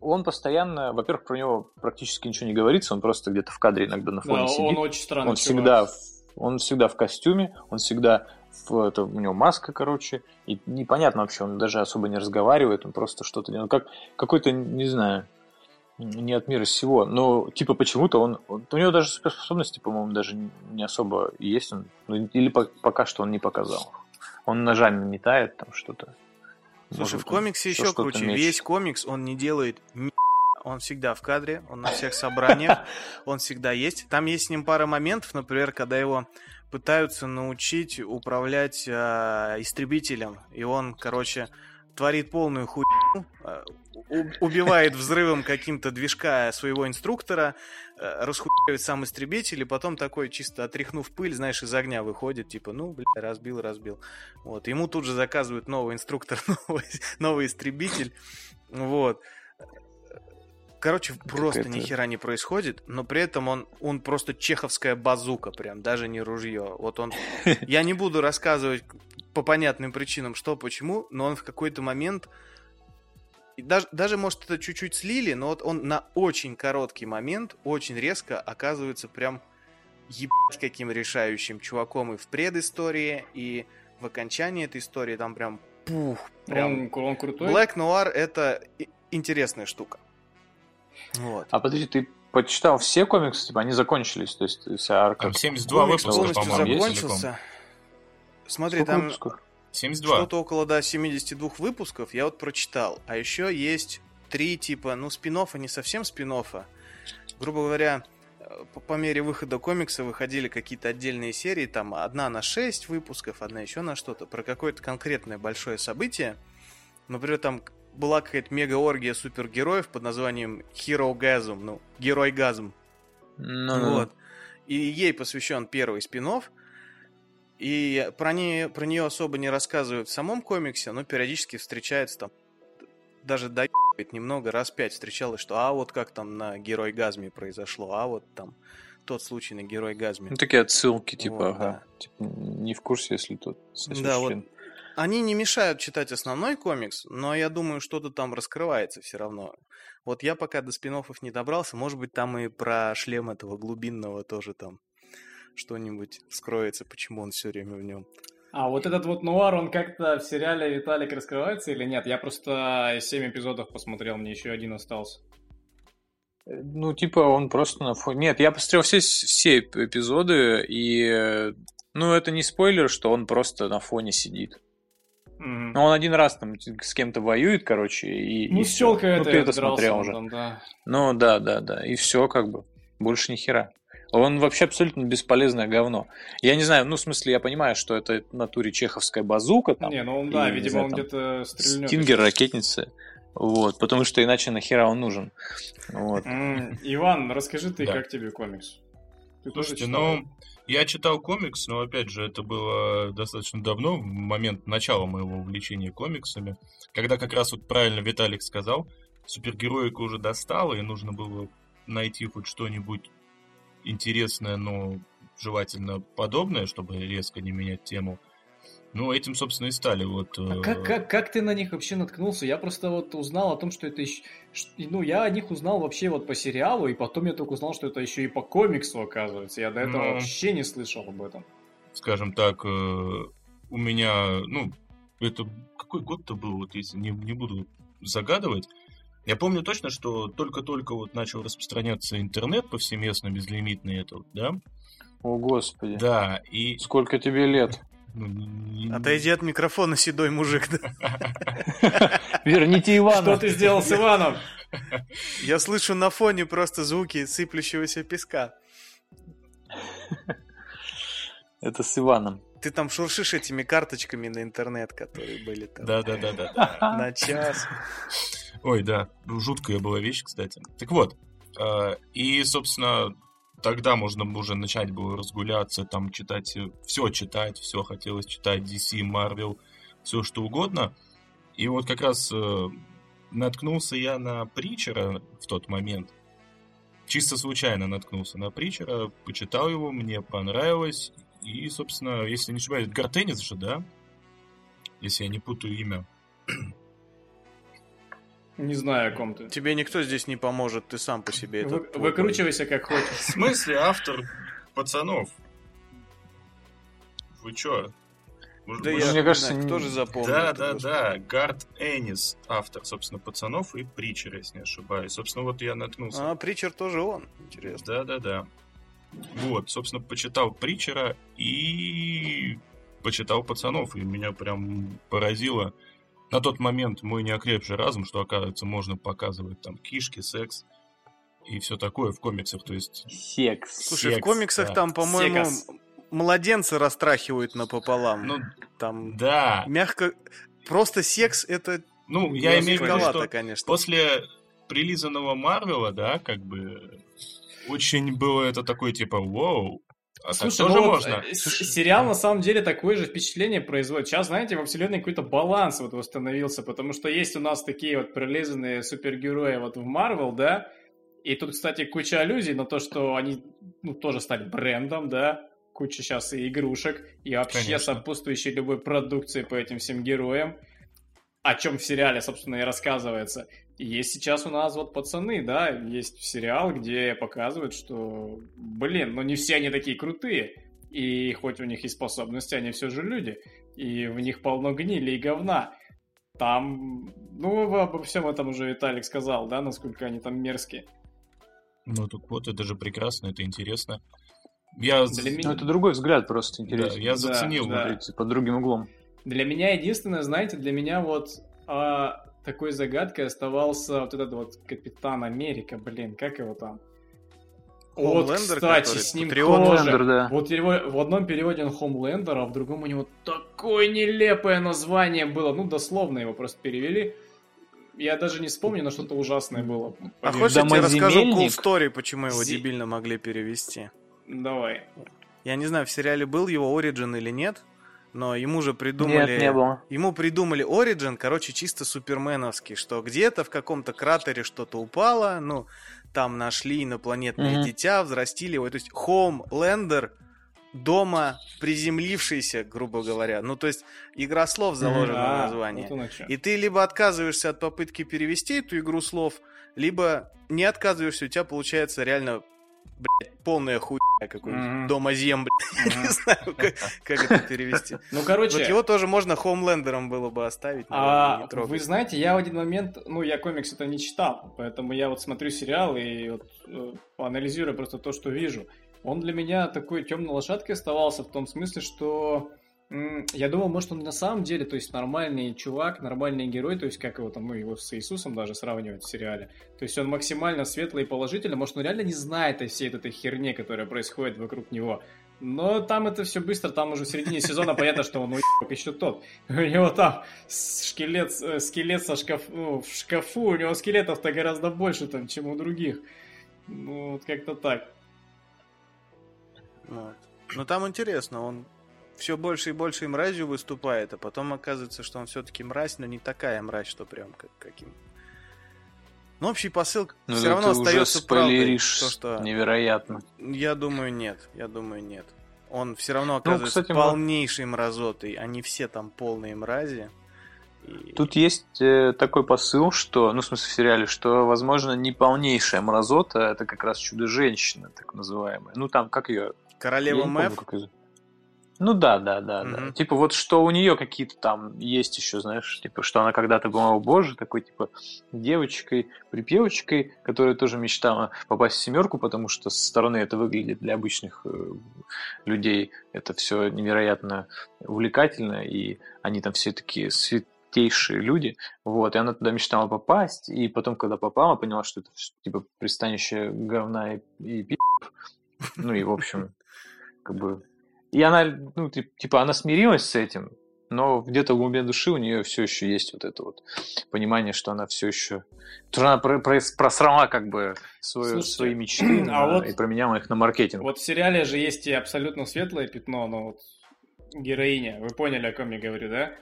он постоянно, во-первых, про него практически ничего не говорится, он просто где-то в кадре иногда на фоне Да, сидит. он очень странный Он чувак. всегда, в- он всегда в костюме, он всегда в, это, у него маска, короче, и непонятно вообще, он даже особо не разговаривает, он просто что-то делает, как какой-то, не знаю, не от мира сего, но типа почему-то он, он- у него даже суперспособности, по-моему, даже не особо есть, он, ну, или по- пока что он не показал. Он ножами метает там что-то. Слушай, Может, в комиксе еще круче. мечет. Весь комикс он не делает ни он всегда в кадре, он на всех собраниях, он всегда есть. Там есть с ним пара моментов, например, когда его пытаются научить управлять а, истребителем, и он, короче, творит полную хуйню, а, убивает взрывом каким-то движка своего инструктора, э, расхуевает сам истребитель, и потом такой, чисто отряхнув пыль, знаешь, из огня выходит, типа, ну, бля, разбил, разбил. Вот, ему тут же заказывают новый инструктор, новый, новый истребитель, вот. Короче, просто это- ни хера не происходит, но при этом он, он просто чеховская базука, прям, даже не ружье. Вот он... Я не буду рассказывать по понятным причинам, что, почему, но он в какой-то момент... и Даже, даже, может, это чуть-чуть слили, но вот он на очень короткий момент, очень резко оказывается прям ебать каким решающим чуваком и в предыстории, и в окончании этой истории там прям пух, прям Он, он крутой. Black Noir это интересная штука. Вот. А подожди, ты почитал все комиксы, типа, они закончились, то есть вся арка. Там 72 Комикс выпуска, полностью по-моему, есть закончился. целиком. Смотри, Сколько там выпусков? 72. что-то около да, 72 выпусков я вот прочитал. А еще есть три типа, ну, спин не совсем спин Грубо говоря, э, по, по мере выхода комикса выходили какие-то отдельные серии, там одна на 6 выпусков, одна еще на что-то, про какое-то конкретное большое событие. Например, там была какая-то мега-оргия супергероев под названием Hero Gasm, ну, Герой Газм. Ну, Вот. И ей посвящен первый спин И про, нее, про нее особо не рассказывают в самом комиксе, но периодически встречается там, даже доебывает немного, раз пять встречалось, что а вот как там на Герой Газме произошло, а вот там тот случай на Герой Газме. Ну, такие отсылки, типа, Вот, ага. да. Типа, не в курсе, если тут Да, вот Они не мешают читать основной комикс, но я думаю, что-то там раскрывается все равно. Вот я пока до спин не добрался, может быть, там и про шлем этого глубинного тоже там что-нибудь вскроется, почему он все время в нем. А вот этот вот нуар, он как-то в сериале Виталик раскрывается или нет? Я просто 7 эпизодов посмотрел, мне еще один остался. Ну, типа, он просто на фоне... Нет, я посмотрел все, все эпизоды, и... Ну, это не спойлер, что он просто на фоне сидит. Мгм. Ну, он один раз там с кем-то воюет, короче, и... Ну, и тёлкой Ну, это ты это смотрел уже. там, да. Ну, да, да, да. И все, как бы. Больше ни хера. Он вообще абсолютно бесполезное говно. Я не знаю, ну, в смысле, я понимаю, что это в натуре чеховская базука там. Не, ну он, да, и, видимо, знаю, он там, где-то стрельнет. Стингер, ракетница. Вот, потому что иначе нахера он нужен. Вот. Иван, расскажи ты, Да. как тебе комикс? Ты тоже Слушайте, читал? ну, я читал комикс, но, опять же, это было достаточно давно, в момент начала моего увлечения комиксами, когда как раз вот правильно Виталик сказал, супергероика уже достала, и нужно было найти хоть что-нибудь интересное, но желательно подобное, чтобы резко не менять тему. Ну, этим, собственно, и стали вот... А э, как, как, как ты на них вообще наткнулся? Я просто вот узнал о том, что это еще... Ну, я о них узнал вообще вот по сериалу, и потом я только узнал, что это еще и по комиксу, оказывается. Я до этого Ну. вообще не слышал об этом. скажем так, э, у меня, ну, это какой год-то был, вот если не, не буду загадывать. Я помню точно, что только-только вот начал распространяться интернет повсеместно, безлимитный это, вот, да? О, господи. Да, и... Сколько тебе лет? Отойди от микрофона, седой мужик. да. Верните Что Ивана. ты сделал с Иваном? Я слышу на фоне просто звуки сыплющегося песка. Это с Иваном. Ты там шуршишь этими карточками на интернет, которые были там Да-да-да-да. на час. Ой, да, жуткая была вещь, кстати. Так вот, э, и, собственно, тогда можно уже начать было разгуляться, там читать, все читать, все хотелось читать, DC, Marvel, все что угодно. И вот как раз э, наткнулся я на Притчера в тот момент. Чисто случайно наткнулся на Притчера, почитал его, мне понравилось. И, собственно, если не ошибаюсь, Гартенис же, да? Если я не путаю имя. Не знаю, о ком ты. Тебе никто здесь не поможет, ты сам по себе это. Вы- Выкручивайся как хочешь. В смысле автор пацанов? Вы чё? Может, Да может- я, мне мне кажется, кто не- же запомнил? да, да, господи? да. Гард Энис, автор, собственно, пацанов и Притчер, если не ошибаюсь. Собственно, вот я наткнулся. А, Притчер тоже он, интересно. Да, да, да. Вот, собственно, почитал Притчера и почитал пацанов, и меня прям поразило на тот момент мой неокрепший разум, что, оказывается, можно показывать там кишки, секс и все такое в комиксах. То есть Секс. Слушай, в Секс, комиксах да. там, по-моему, Секас. младенца растрахивают напополам. Ну, там да. мягко... Просто секс это Ну, я имею в виду, что конечно. после прилизанного Марвела, да, как бы очень было это такое типа, вау, а Слушай, тоже ну вот, можно. э, сериал на самом деле такое же впечатление производит. Сейчас, знаете, во вселенной какой-то баланс вот восстановился, потому что есть у нас такие вот прилизанные супергерои вот в Марвел, да, и тут, кстати, куча аллюзий на то, что они, ну, тоже стали брендом, да, куча сейчас и игрушек, и вообще Конечно. сопутствующей любой продукции по этим всем героям, о чем в сериале, собственно, и рассказывается. И есть сейчас у нас вот пацаны, да, есть сериал, где показывают, что, блин, ну не все они такие крутые, и хоть у них и способности, они все же люди, и в них полно гнили и говна. Там, ну, обо всем этом уже Виталик сказал, да, насколько они там мерзкие. Ну, так вот, это же прекрасно, это интересно. Я, Для Ну, меня, это другой взгляд просто да, интересный. я Да, заценил. да. Смотрите, под другим углом. Для меня единственное, знаете, для меня вот а, такой загадкой оставался вот этот вот Капитан Америка, блин, как его там? Вот, Хомлендер, кстати, который с ним Патриот. тоже. Хомлендер, да. Вот перево- в одном переводе он Хомлендер, а в другом у него такое нелепое название было. Ну, дословно его просто перевели. Я даже не вспомню, но что-то ужасное было. А хочешь, я тебе расскажу cool story, почему его Зи- дебильно могли перевести? Давай. Я не знаю, в сериале был его Origin или нет, но ему же придумали... Нет, не было. Ему придумали Origin, короче, чисто суперменовский, что где-то в каком-то кратере что-то упало, ну, там нашли инопланетное Мгм. дитя, взрастили его. То есть Homelander дома приземлившийся, грубо говоря. Ну, то есть игра слов заложена в А, название. вот. И ты либо отказываешься от попытки перевести эту игру слов, либо не отказываешься, у тебя получается реально блядь, полная хуйня, какой-нибудь дома земли. Не знаю, как это перевести. Ну, короче... Вот его тоже можно Хомлендером было бы оставить. А вы знаете, я в один момент, ну, я комикс это не читал, поэтому я вот смотрю сериал и вот э, анализирую просто то, что вижу. Он для меня такой темной лошадкой оставался в том смысле, что я думал, может, он на самом деле, то есть нормальный чувак, нормальный герой, то есть как его там, ну, его с Иисусом даже сравнивать в сериале. То есть он максимально светлый и положительный, может, он реально не знает о всей этой херне, которая происходит вокруг него. Но там это все быстро, там уже в середине сезона понятно, что он уебок еще тот. У него там скелет, э, скелет со шкаф, ну, в шкафу, у него скелетов-то гораздо больше там, чем у других. Ну, вот как-то так. Вот. Но там интересно, он все больше и больше и мразью выступает, а потом оказывается, что он все-таки мразь, но не такая мразь, что прям как каким. Но общий посыл ну, все равно остается правдой. То, что... Невероятно. Я думаю, нет. Я думаю, нет. Он все равно ну, оказывается ну, кстати, полнейшей мразотой. Они все там полные мрази. И... Тут есть э, такой посыл, что, ну, в смысле, в сериале, что, возможно, не полнейшая мразота, это как раз чудо-женщина, так называемая. Ну, там, как ее... Королева Мэв? Ну да, да, да, mm-hmm. да. Типа вот что у нее какие-то там есть еще, знаешь, типа что она когда-то была, о боже, такой типа девочкой, припевочкой, которая тоже мечтала попасть в семерку, потому что со стороны это выглядит для обычных э, людей это все невероятно увлекательно, и они там все такие святейшие люди, вот, и она туда мечтала попасть, и потом, когда попала, поняла, что это типа пристанище говна и, и пи***, ну и в общем, как бы и она, ну, типа, она смирилась с этим, но где-то в глубине души у нее все еще есть вот это вот понимание, что она все еще... Что она про про просрала как бы свою, Слушайте, свои мечты а на, вот, и променяла их на маркетинг. Вот в сериале же есть и абсолютно светлое пятно, но вот героиня, вы поняли, о ком я говорю, да?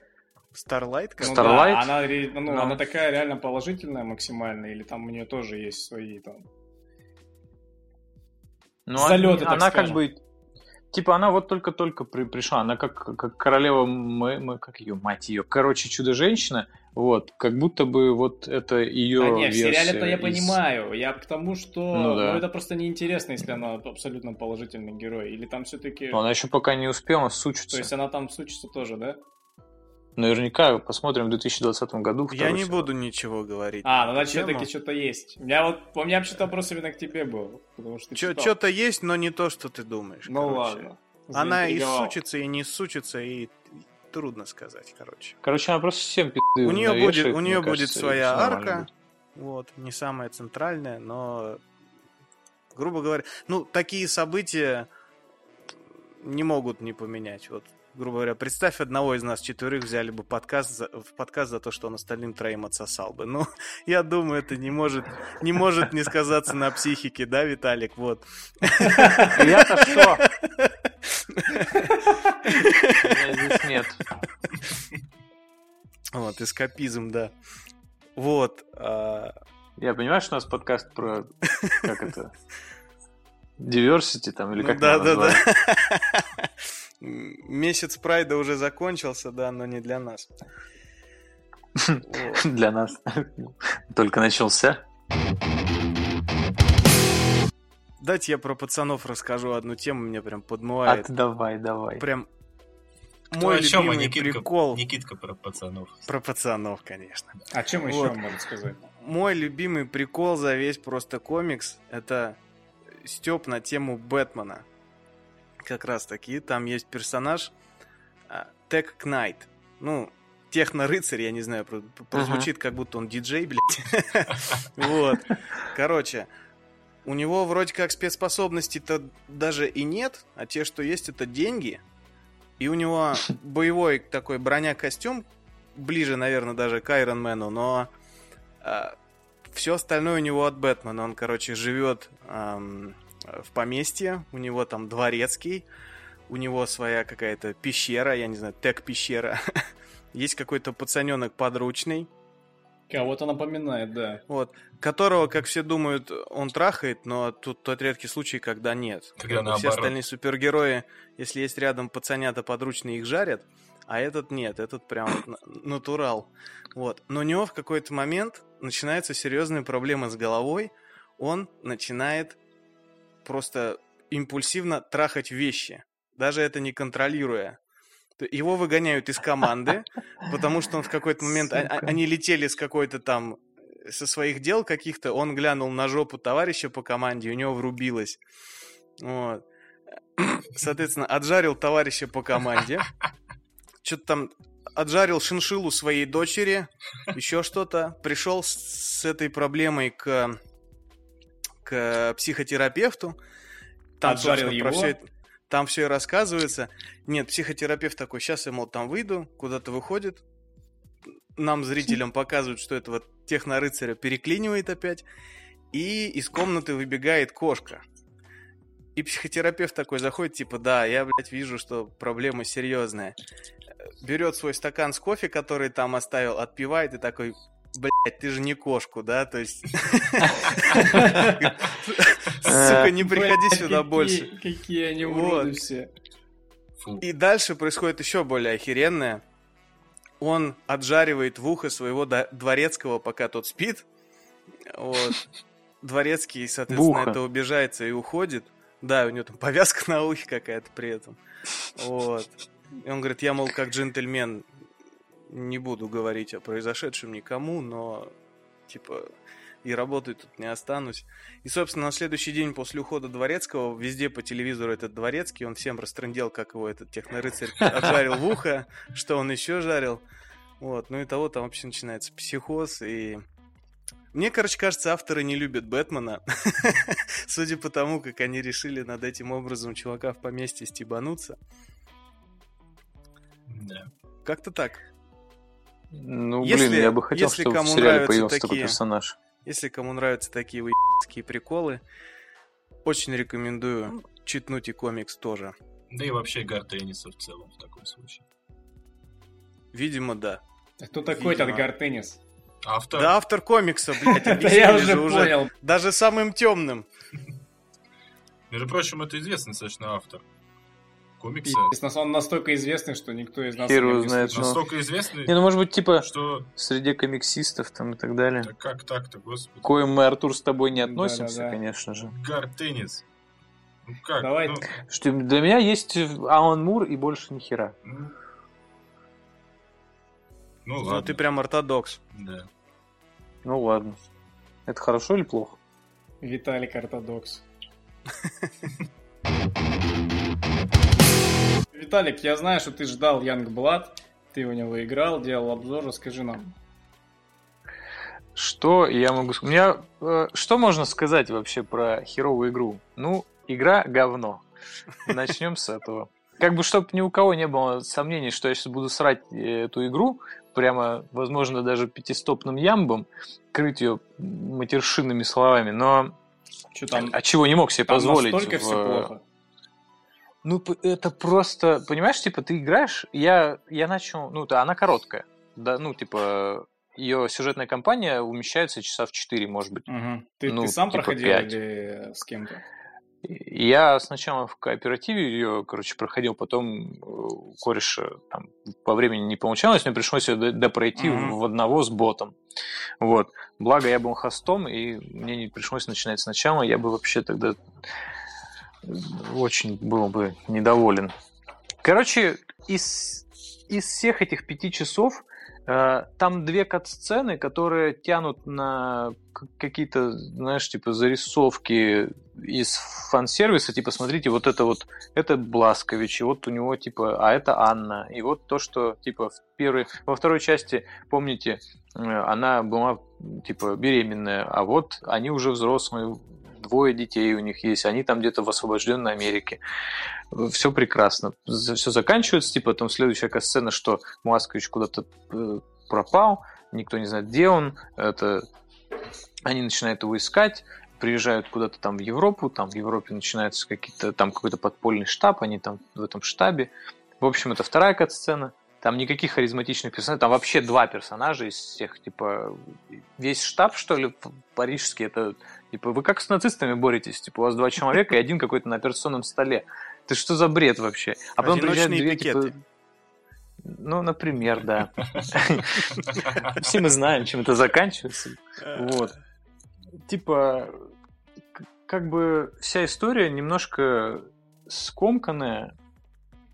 Старлайт? Ну, Starlight? Да, она, ну, но... она такая реально положительная максимально, или там у нее тоже есть свои там... Ну, залеты, она, она как бы Типа она вот только-только при, пришла, она как, как королева, мы, мы, как ее, мать ее, короче, чудо-женщина, вот, как будто бы вот это ее Да нет, в сериале-то я из... понимаю, я к тому, что ну, да. ну, это просто неинтересно, если она абсолютно положительный герой, или там все-таки... Но она еще пока не успела сучиться. То есть она там сучится тоже, да? Наверняка посмотрим в 2020 году. Я не буду ничего говорить. А, ну значит, все-таки что-то есть. У меня вот у меня вообще-то вопрос именно к тебе был. Что-то есть, но не то, что ты думаешь. Ну короче. ладно. Она и сучится, и не сучится, и трудно сказать, короче. Короче, она просто всем пизды У нее будет, у нее будет своя арка. Вот, не самая центральная, но грубо говоря, ну, такие события не могут не поменять. Вот грубо говоря, представь, одного из нас четверых взяли бы подкаст за, в подкаст за то, что он остальным троим отсосал бы. Ну, я думаю, это не может не, может не сказаться на психике, да, Виталик? Вот. Я-то что? Здесь нет. Вот, эскапизм, да. Вот. А... Я понимаю, что у нас подкаст про... Как это? Diversity там, или ну, как да, да, да. Месяц прайда уже закончился, да, но не для нас. Для нас. Только начался. Дайте я про пацанов расскажу одну тему, меня прям подмывает. А давай, давай. Прям мой Кто любимый Никитка, прикол. Никитка про пацанов. Про пацанов, конечно. А чем вот. еще можно сказать? Мой любимый прикол за весь просто комикс это Степ на тему Бэтмена как раз таки. Там есть персонаж Тек uh, Кнайт. Ну, техно-рыцарь, я не знаю, прозвучит, uh-huh. как будто он диджей, блядь. вот. Короче, у него вроде как спецспособностей-то даже и нет, а те, что есть, это деньги. И у него боевой такой броня-костюм, ближе, наверное, даже к Айронмену, но а, все остальное у него от Бэтмена. Он, короче, живет эм, в поместье, у него там дворецкий, у него своя какая-то пещера, я не знаю, тег-пещера. Есть какой-то пацаненок подручный. Кого-то напоминает, да. Вот. Которого, как все думают, он трахает, но тут тот редкий случай, когда нет. Когда наоборот. Все остальные супергерои, если есть рядом пацанята подручные, их жарят, а этот нет, этот прям натурал. Вот. Но у него в какой-то момент начинаются серьезные проблемы с головой, он начинает просто импульсивно трахать вещи, даже это не контролируя. Его выгоняют из команды, потому что он в какой-то момент... А, а, они летели с какой-то там... Со своих дел каких-то, он глянул на жопу товарища по команде, у него врубилось. Вот. Соответственно, отжарил товарища по команде. Что-то там отжарил шиншилу своей дочери, еще что-то. Пришел с, с этой проблемой к, к психотерапевту. Там, Отжарил его? Все это, там все и рассказывается. Нет, психотерапевт такой, сейчас я, мол, там выйду, куда-то выходит. Нам, зрителям, показывают, что этого технорыцаря переклинивает опять. И из комнаты выбегает кошка. И психотерапевт такой заходит, типа, да, я, блядь, вижу, что проблема серьезная. Берет свой стакан с кофе, который там оставил, отпивает и такой, блядь, ты же не кошку, да? То есть... Сука, не приходи сюда больше. Какие они уроды все. И дальше происходит еще более охеренное. Он отжаривает в ухо своего дворецкого, пока тот спит. Вот. Дворецкий, соответственно, это убежается и уходит. Да, у него там повязка на ухе какая-то при этом. Вот. И он говорит, я, мол, как джентльмен не буду говорить о произошедшем никому, но, типа, и работать тут не останусь. И, собственно, на следующий день после ухода Дворецкого везде по телевизору этот Дворецкий, он всем растрындел, как его этот технорыцарь отжарил в ухо, что он еще жарил. Вот, ну и того там вообще начинается психоз и... Мне, короче, кажется, авторы не любят Бэтмена. Судя по тому, как они решили над этим образом чувака в поместье стебануться. Да. Как-то так. Ну, Если- блин, я бы хотел, если чтобы в кому сериале нравятся появился такой такие- персонаж. Если кому нравятся такие выебские приколы, очень рекомендую читнуть и комикс тоже. Да и вообще Гар Тенниса в целом в таком случае. Видимо, да. А Кто такой этот. Гартенис? Автор. Да, автор комикса, блядь, я же уже понял. Даже самым темным. Между прочим, это известный достаточно автор. Пиздец, Он настолько известный, что никто из нас Хер о нем его не знает, но- Настолько известный, Не, ну может быть, типа, что... среди комиксистов там и так далее. Да как так-то, господи. К коим мы, Артур, с тобой не относимся, Да-да-да. конечно же. Гар Теннис. Ну как? Давай. Ну, Что для меня есть Алан Мур и больше ни хера. ну, ну Ну, ладно. ты прям ортодокс. Да. Ну ладно. Это хорошо или плохо? Виталик Ортодокс. Виталик, я знаю, что ты ждал Янг Блад, ты у него играл, делал обзор, расскажи нам. Что я могу сказать? У меня, э, что можно сказать вообще про херовую игру? Ну, игра говно. Начнем с этого. Как бы, чтобы ни у кого не было сомнений, что я сейчас буду срать э, эту игру, прямо, возможно, даже пятистопным ямбом, крыть ее матершинными словами, но Что там? а чего не мог себе там позволить? настолько в- все плохо. Ну, это просто, понимаешь, типа, ты играешь, я, я начал, ну, да, она короткая, да, ну, типа, ее сюжетная кампания умещается часа в 4, может быть. Мгм. Ты, Ну, ты сам типа проходил пять. или с кем-то? Я сначала в кооперативе ее, короче, проходил, потом э, у кореша там по времени не получалось, мне пришлось ее допройти Мгм. в одного с ботом. Вот. Благо я был хостом, и мне не пришлось начинать сначала, я бы вообще тогда очень был бы недоволен. Короче, из, из всех этих пяти часов э, там две кат-сцены, которые тянут на какие-то, знаешь, типа зарисовки из фан-сервиса, типа, смотрите, вот это вот, это Бласкович, и вот у него, типа, а это Анна, и вот то, что, типа, в первой, во второй части, помните, э, она была, типа, беременная, а вот они уже взрослые, двое детей у них есть, они там где-то в освобожденной Америке. Все прекрасно. Все заканчивается, типа, там следующая сцена, что Маскович куда-то э, пропал, никто не знает, где он, это... Они начинают его искать, приезжают куда-то там в Европу, там в Европе начинаются какие-то, там какой-то подпольный штаб, они там в этом штабе. В общем, это вторая кат-сцена. Там никаких харизматичных персонажей, там вообще два персонажа из всех, типа, весь штаб, что ли, парижский, это, типа, вы как с нацистами боретесь? Типа, у вас два человека и один какой-то на операционном столе. Ты что за бред вообще? А потом приезжают две, типа, пикеты. ну, например, да. Все мы знаем, чем это заканчивается. Вот. Типа, как бы вся история немножко скомканная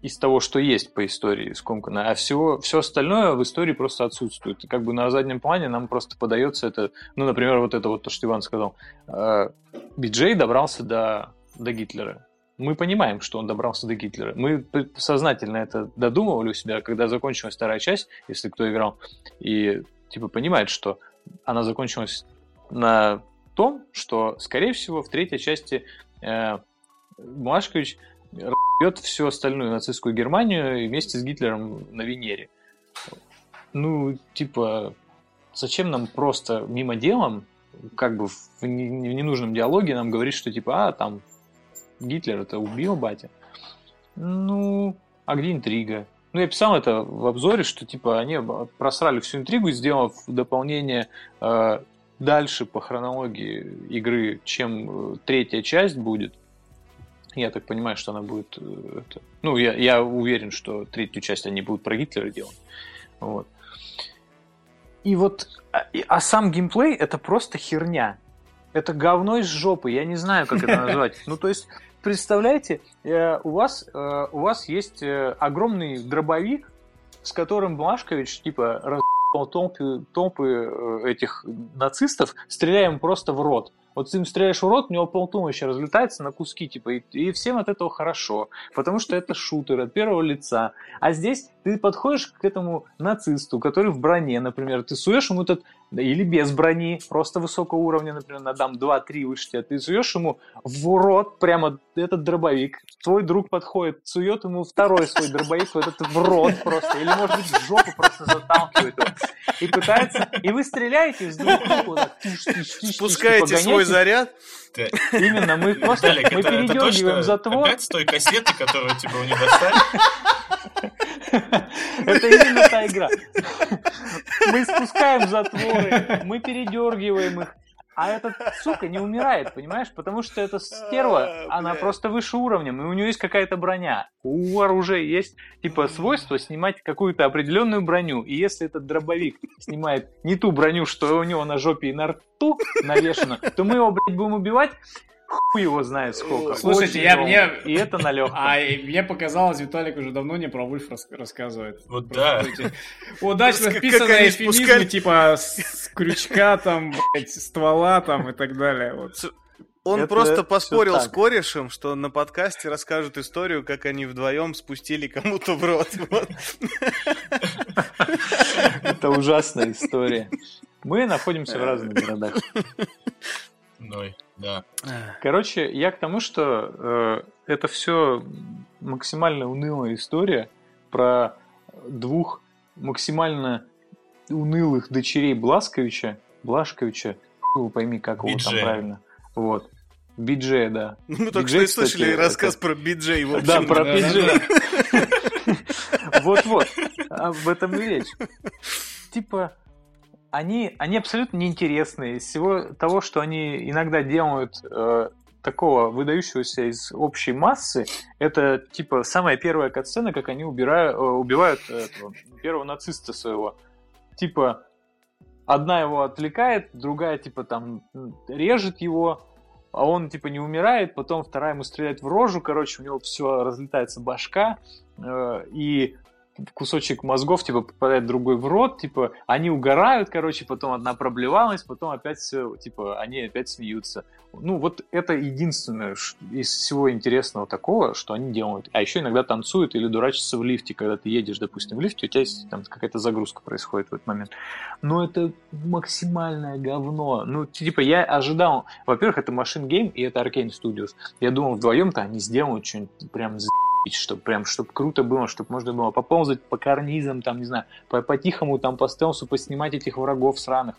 из того, что есть по истории скомканная, а всего, все остальное в истории просто отсутствует. И как бы на заднем плане нам просто подается это, ну, например, вот это вот то, что Иван сказал. Э, Биджей добрался до, до Гитлера. Мы понимаем, что он добрался до Гитлера. Мы сознательно это додумывали у себя, когда закончилась вторая часть, если кто играл, и типа понимает, что она закончилась на том, что, скорее всего, в третьей части э, Машкович бьет всю остальную нацистскую Германию вместе с Гитлером на Венере. Ну, типа, зачем нам просто мимо делом, как бы в ненужном диалоге нам говорить, что типа, а, там, Гитлер это убил батя. Ну, а где интрига? Ну, я писал это в обзоре, что типа они просрали всю интригу, сделав дополнение э, дальше по хронологии игры, чем э, третья часть будет. Я так понимаю, что она будет... Э, это... Ну, я, я уверен, что третью часть они будут про Гитлера делать. Вот. И вот... А, а сам геймплей это просто херня. Это говно из жопы. Я не знаю, как это назвать. Ну, то есть, представляете, э, у вас, э, у вас есть огромный дробовик, с которым Блашкович, типа, раз толпы, толпы этих нацистов, стреляем просто в рот. Вот ты им стреляешь в рот, у него полтумоща разлетается на куски, типа, и, и всем от этого хорошо, потому что это шутер от первого лица. А здесь ты подходишь к этому нацисту, который в броне, например, ты суешь ему этот или без брони, просто высокого уровня, например, на дам 2-3 выше тебя, ты суешь ему в рот прямо этот дробовик, твой друг подходит, сует ему второй свой дробовик в этот в рот просто, или, может быть, в жопу просто заталкивает его, и пытается, и вы стреляете с двух рук, вот так, тиш, тиш, тиш, Спускаете свой заряд? Именно, мы просто, мы передергиваем затвор. Опять с той кассеты, которую тебе не достали? Это именно та игра. Мы спускаем затворы, мы передергиваем их. А этот, сука, не умирает, понимаешь? Потому что эта стерва, а, она просто выше уровнем, и у нее есть какая-то броня. У оружия есть, типа, свойство снимать какую-то определенную броню. И если этот дробовик снимает не ту броню, что у него на жопе и на рту навешено, то мы его, блядь, будем убивать, хуй его знает сколько. Слушайте, Очень я мне... И это на легком. А мне показалось, Виталик уже давно не про Вульф рас... рассказывает. Вот да. Удачно вписанные эфемизмы, типа с крючка там, блядь, ствола там и так далее. Вот. Он это просто поспорил с корешем, что на подкасте расскажут историю, как они вдвоем спустили кому-то в рот. Это ужасная история. Мы находимся в разных городах. Ной, да. Короче, я к тому, что э, это все максимально унылая история про двух максимально унылых дочерей Бласковича, Блашковича, вы пойми, как его там правильно. Вот. Биджея, да. Мы только что слышали рассказ про Биджей. Да, про Биджея. Вот-вот. Об этом и речь. Типа, они, они абсолютно неинтересные. Из всего того, что они иногда делают э, такого выдающегося из общей массы, это типа самая первая катсцена, как они убирают, э, убивают этого, первого нациста своего. Типа одна его отвлекает, другая типа там режет его, а он типа не умирает, потом вторая ему стреляет в рожу, короче, у него все разлетается башка, э, и кусочек мозгов, типа, попадает другой в рот, типа, они угорают, короче, потом одна проблевалась, потом опять все, типа, они опять смеются. Ну, вот это единственное из всего интересного такого, что они делают. А еще иногда танцуют или дурачатся в лифте, когда ты едешь, допустим, в лифте, у тебя есть там какая-то загрузка происходит в этот момент. Но это максимальное говно. Ну, типа, я ожидал, во-первых, это Machine Game и это Arcane Studios. Я думал, вдвоем-то они сделают что-нибудь прям за чтобы прям, чтобы круто было, чтобы можно было поползать по карнизам, там, не знаю, по, по-тихому там по стелсу поснимать этих врагов сраных.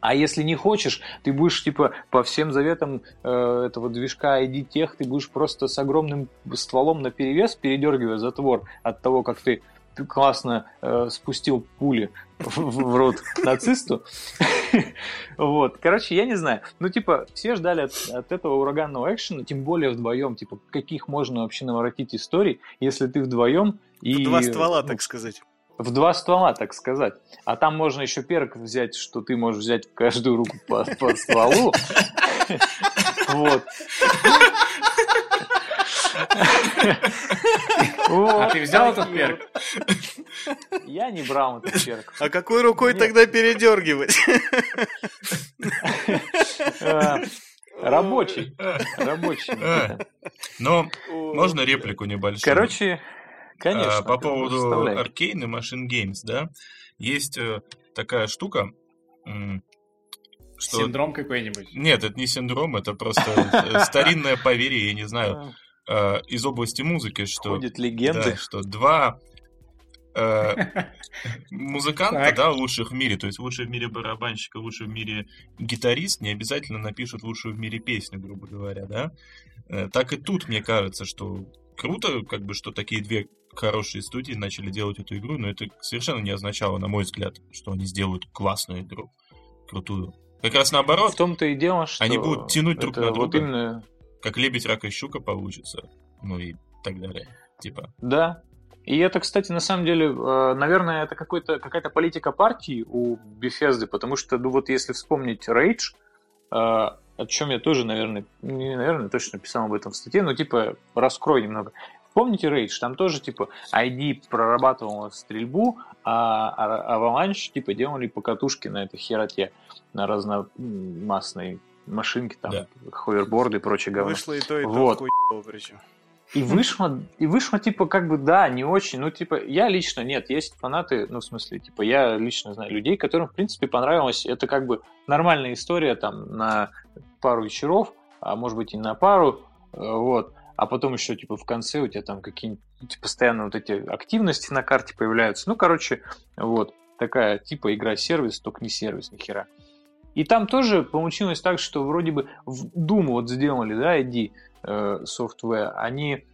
А если не хочешь, ты будешь, типа, по всем заветам э, этого движка ID тех, ты будешь просто с огромным стволом на перевес передергивая затвор от того, как ты классно э, спустил пули в, в рот нацисту. вот. Короче, я не знаю. Ну, типа, все ждали от, от этого ураганного экшена, тем более вдвоем. Типа, каких можно вообще наворотить историй, если ты вдвоем и... В два ствола, так сказать. В два ствола, так сказать. А там можно еще перк взять, что ты можешь взять в каждую руку по, по стволу. Вот. А ты взял этот перк? Я не брал этот перк. А какой рукой тогда передергивать? Э, рабочий. Рабочий. А, Но можно реплику небольшую? Короче, конечно. А, По поводу. Arcane и Machine Games, да, есть э, такая штука, что... Синдром какой-нибудь. Нет, это не синдром, это просто э, старинное поверье, я не знаю, э, из области музыки, что... Ходят легенды. Да, что два э, музыканта, да, лучших в мире, то есть лучший в мире барабанщик и лучший в мире гитарист, не обязательно напишут лучшую в мире песню, грубо говоря, да. Э, Так и тут, мне кажется, что круто, как бы, что такие две хорошие студии начали делать эту игру, но это совершенно не означало, на мой взгляд, что они сделают классную игру, крутую. Как раз В наоборот, том-то и дело, что Они будут тянуть друг это на вот друга. именно как лебедь, рак и щука получится, ну и так далее. Типа, Да. И это, кстати, на самом деле, э, наверное, это какой-то, какая-то политика партии у Bethesda, потому что, ну вот если вспомнить Rage, э, о чем я тоже, наверное, не наверное, точно писал об этом в статье, но типа раскрой немного. Помните Rage? Там тоже типа ID прорабатывала стрельбу, а а- Avalanche типа делали покатушки на этой хероте, на разномастной машинки, там, Да. ховерборды и прочее говно. Вышло и то, и то Вот. хуёво причем. И вышло, и вышло, типа, как бы, да, не очень. Ну, типа, я лично, нет, есть фанаты, ну, в смысле, типа, я лично знаю людей, которым, в принципе, понравилось. Это как бы нормальная история, там, на пару вечеров, а может быть и на пару, э, вот. А потом еще, типа, в конце у тебя там какие-нибудь, типа, постоянно вот эти активности на карте появляются. Ну, короче, вот, такая, типа, игра-сервис, только не сервис, ни хера. И там тоже получилось так, что вроде бы в Doom вот сделали, да, ID, э, Software, они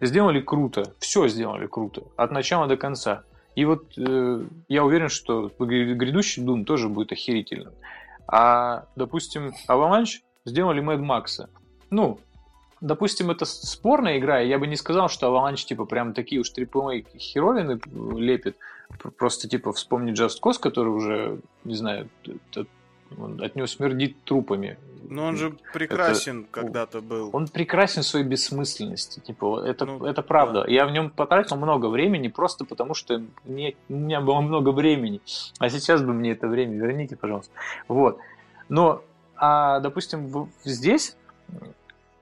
сделали круто, все сделали круто, от начала до конца. И вот э, я уверен, что гря- грядущий Doom тоже будет охерительным. А, допустим, Avalanche сделали Mad Max. Ну, допустим, это спорная игра, я бы не сказал, что Avalanche, типа, прям такие уж AAA херовины лепит. Просто, типа, вспомни Just Cause, который уже, не знаю, он от него смердит трупами. Но он же прекрасен когда-то был. Он прекрасен в своей бессмысленности. Типа, это, Ну, это правда. Я в нем потратил много времени, просто потому что мне, у меня было много времени. А сейчас бы мне это время верните, пожалуйста. Вот. Но, а, допустим, здесь,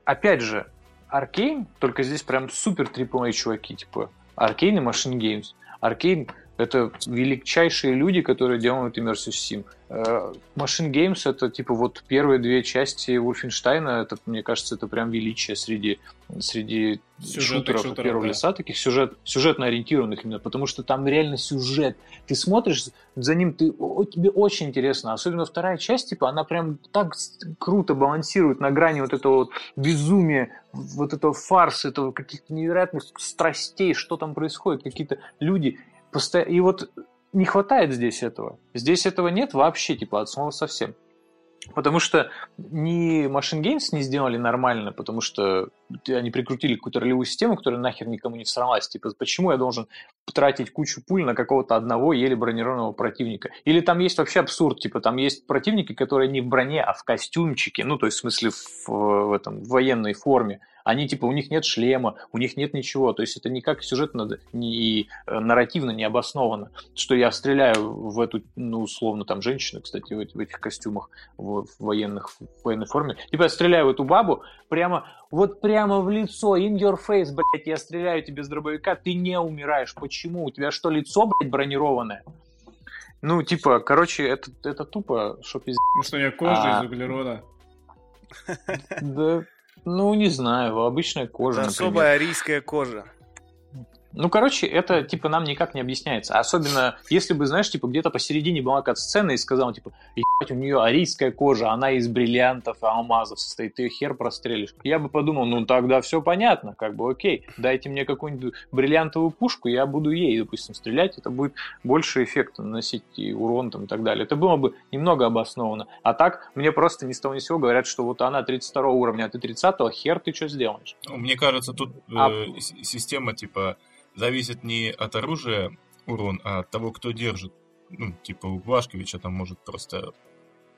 опять же, Аркейн, только здесь прям супер AAA чуваки, типа Аркейн и Machine Games. Аркейн это величайшие люди, которые делают Immersive Sim. Э, Machine Games это типа вот первые две части Wolfenstein, это, мне кажется, это прям величие среди, среди Сюжетных шутеров, шутеров, первого да. лица, таких сюжет, сюжетно ориентированных именно, потому что там реально сюжет. Ты смотришь за ним, ты, о- тебе очень интересно. Особенно вторая часть, типа, она прям так круто балансирует на грани вот этого вот безумия, вот этого фарса, этого каких-то невероятных страстей, что там происходит, какие-то люди. Посто- И вот не хватает здесь этого. Здесь этого нет вообще, типа, от слова совсем. Потому что ни Machine Games не сделали нормально, потому что они прикрутили какую-то ролевую систему, которая нахер никому не всралась. Типа, почему я должен тратить кучу пуль на какого-то одного еле бронированного противника? Или там есть вообще абсурд, типа, там есть противники, которые не в броне, а в костюмчике, ну, то есть, в смысле, в, в этом, в военной форме. Они, типа, у них нет шлема, у них нет ничего. То есть, это никак сюжетно и э, нарративно не обосновано. Что я стреляю в эту, ну, условно, там, женщину, кстати, в, эти- в этих костюмах, в военных, в военной форме. Типа, я стреляю в эту бабу, прямо, вот прямо в лицо, in your face, блядь, я стреляю тебе с дробовика, ты не умираешь. Почему? У тебя что, лицо, блядь, бронированное? Ну, типа, короче, это, это тупо, что пиздец. Может, у нее кожа А. из углерода. Да, ну, не знаю, обычная кожа, особая арийская кожа. Ну, короче, это, типа, нам никак не объясняется. Особенно, если бы, знаешь, типа, где-то посередине была сцена и сказал, типа, ебать, у нее арийская кожа, она из бриллиантов и алмазов состоит, ты ее хер прострелишь. Я бы подумал, ну, тогда все понятно, как бы, окей, дайте мне какую-нибудь бриллиантовую пушку, я буду ей, допустим, стрелять, это будет больше эффекта наносить и урон там и так далее. Это было бы немного обосновано. А так, мне просто ни с того ни сего говорят, что вот она 32 уровня, а ты 30 хер ты что сделаешь? Мне кажется, тут э, А- с- система типа зависит не от оружия урон, а от того, кто держит. Ну, типа у Блашковича там может просто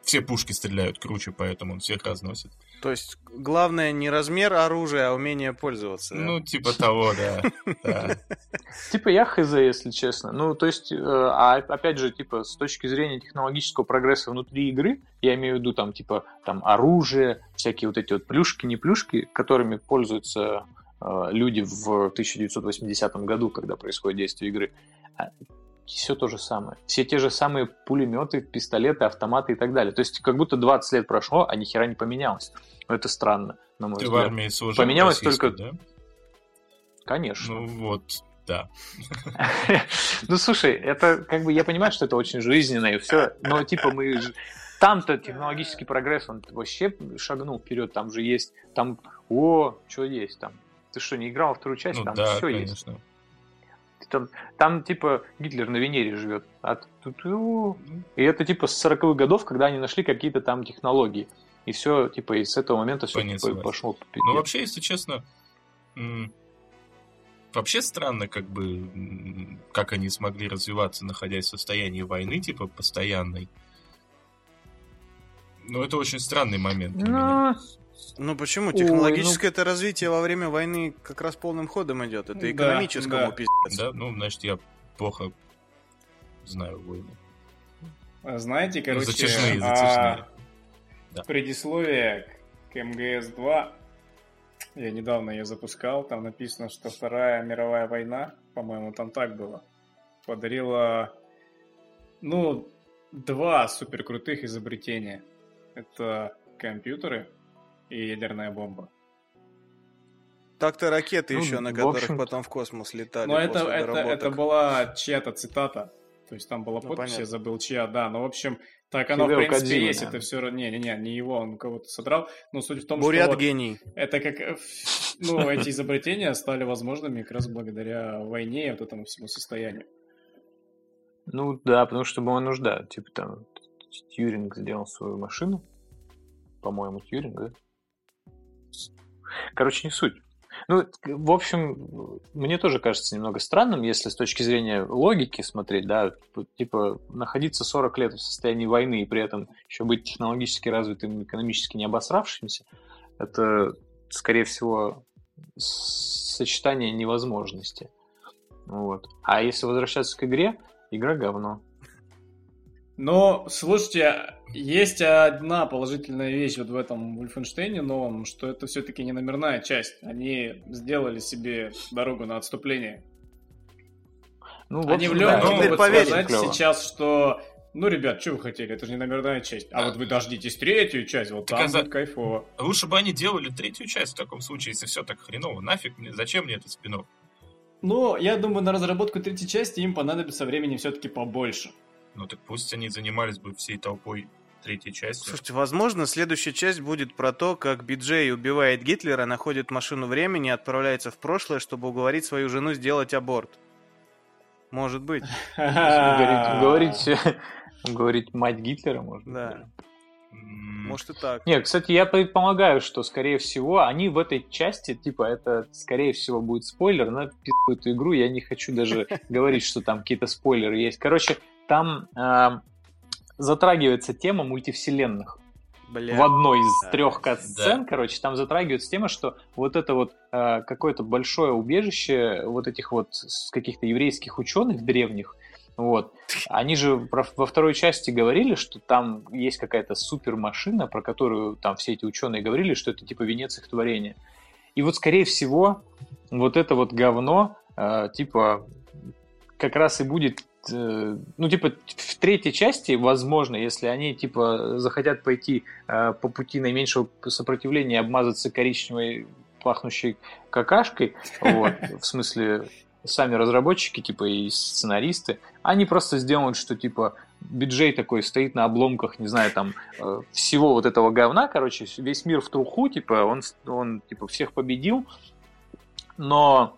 все пушки стреляют круче, поэтому он всех разносит. То есть главное не размер оружия, а умение пользоваться. да? Ну, типа того, да. Типа я хз, если честно. Ну, то есть, э, а опять же, типа, с точки зрения технологического прогресса внутри игры, я имею в виду там, типа, там оружие, всякие вот эти вот плюшки, не плюшки, которыми пользуются люди в 1980 году, когда происходит действие игры. Все то же самое. Все те же самые пулеметы, пистолеты, автоматы и так далее. То есть как будто 20 лет прошло, а ни хера не поменялось. Ну, это странно, на мой Ты в взгляд. армии служил Поменялось только- да? Конечно. Ну, вот, да. Ну, слушай, это как бы я понимаю, что это очень жизненно и все, но типа мы там-то технологический прогресс, он вообще шагнул вперед, там же есть, там, о, что есть там? Ты что, не играл вторую часть? Ну, там да, все есть. конечно. Там, там, типа, Гитлер на Венере живет. А тут, и это, типа, с 40-х годов, когда они нашли какие-то там технологии. И все, типа, и с этого момента все Понеслась. пошло. по Ну, вообще, если честно, вообще странно, как бы, как они смогли развиваться, находясь в состоянии войны, типа, постоянной. Ну, это очень странный момент для меня. Ну, Ну почему? Ой, Технологическое это развитие во время войны как раз полным ходом идет. Это Да, экономическому да. пиздец. Да, ну, значит, я плохо знаю войны. А Знаете, короче, затяжные, а, затяжные. Да. предисловие к МГС-2, я недавно ее запускал, там написано, что Вторая мировая война, по-моему, там так было, подарила, ну, два суперкрутых изобретения. Это компьютеры и ядерная бомба. Так-то ракеты Ну, еще, на в которых потом в космос летали. Но это, после это, доработок. это была чья-то цитата. То есть там была Ну, подпись, понятно. я забыл чья, да. Но, в общем, так оно, в Хидео принципе, Кодзима, есть. да. Это все... Не-не-не, не его, он кого-то содрал. Но суть в том, Бурят что вот гений. это как... э, Ну, эти изобретения стали возможными как раз благодаря войне и вот этому всему состоянию. Ну да, потому что была нужда. Типа там Тьюринг сделал свою машину. По-моему, Тьюринг, да? Короче, не суть. Ну, в общем, мне тоже кажется немного странным, если с точки зрения логики смотреть, да, типа находиться 40 лет в состоянии войны и при этом еще быть технологически развитым, экономически не обосравшимся, это, скорее всего, сочетание невозможности. Вот. А если возвращаться к игре, игра говно. Но, слушайте, есть одна положительная вещь вот в этом Вульфенштейне новом, что это все-таки не номерная часть. Они сделали себе дорогу на отступление. Ну, в Они общем, в да, легком ну, могут сказать Клёво. сейчас, что ну, ребят, что вы хотели, это же не номерная часть. А Да. вот вы дождитесь третью часть, вот Так там а за- будет кайфово. Лучше бы они делали третью часть в таком случае, если все так хреново. Нафиг мне, зачем мне этот спин Но я думаю, на разработку третьей части им понадобится времени все-таки побольше. Ну так пусть они занимались бы всей толпой третьей части. Слушайте, возможно, следующая часть будет про то, как Биджей убивает Гитлера, находит машину времени, отправляется в прошлое, чтобы уговорить свою жену сделать аборт. Может быть. Говорить, говорить, мать Гитлера, может Да. быть. Может и так. Нет, кстати, я предполагаю, что, скорее всего, они в этой части, типа, это, скорее всего, будет спойлер на эту игру. Я не хочу даже говорить, что там какие-то спойлеры есть. Короче, там а, затрагивается тема мультивселенных. Бля. В одной из Да. трех кат-сцен, Да. короче, там затрагивается тема, что вот это вот а, какое-то большое убежище вот этих вот каких-то еврейских ученых древних, вот, они же про- во второй части говорили, что там есть какая-то супермашина, про которую там все эти ученые говорили, что это типа венец их творения. И вот, скорее всего, вот это вот говно, а, типа, как раз и будет, э, ну, типа, в третьей части, возможно, если они, типа, захотят пойти э, по пути наименьшего сопротивления и обмазаться коричневой пахнущей какашкой, вот, в смысле, сами разработчики, типа, и сценаристы, они просто сделают, что, типа, биджей такой стоит на обломках, не знаю, там, э, всего вот этого говна, короче, весь мир в труху, типа, он, он типа, всех победил, но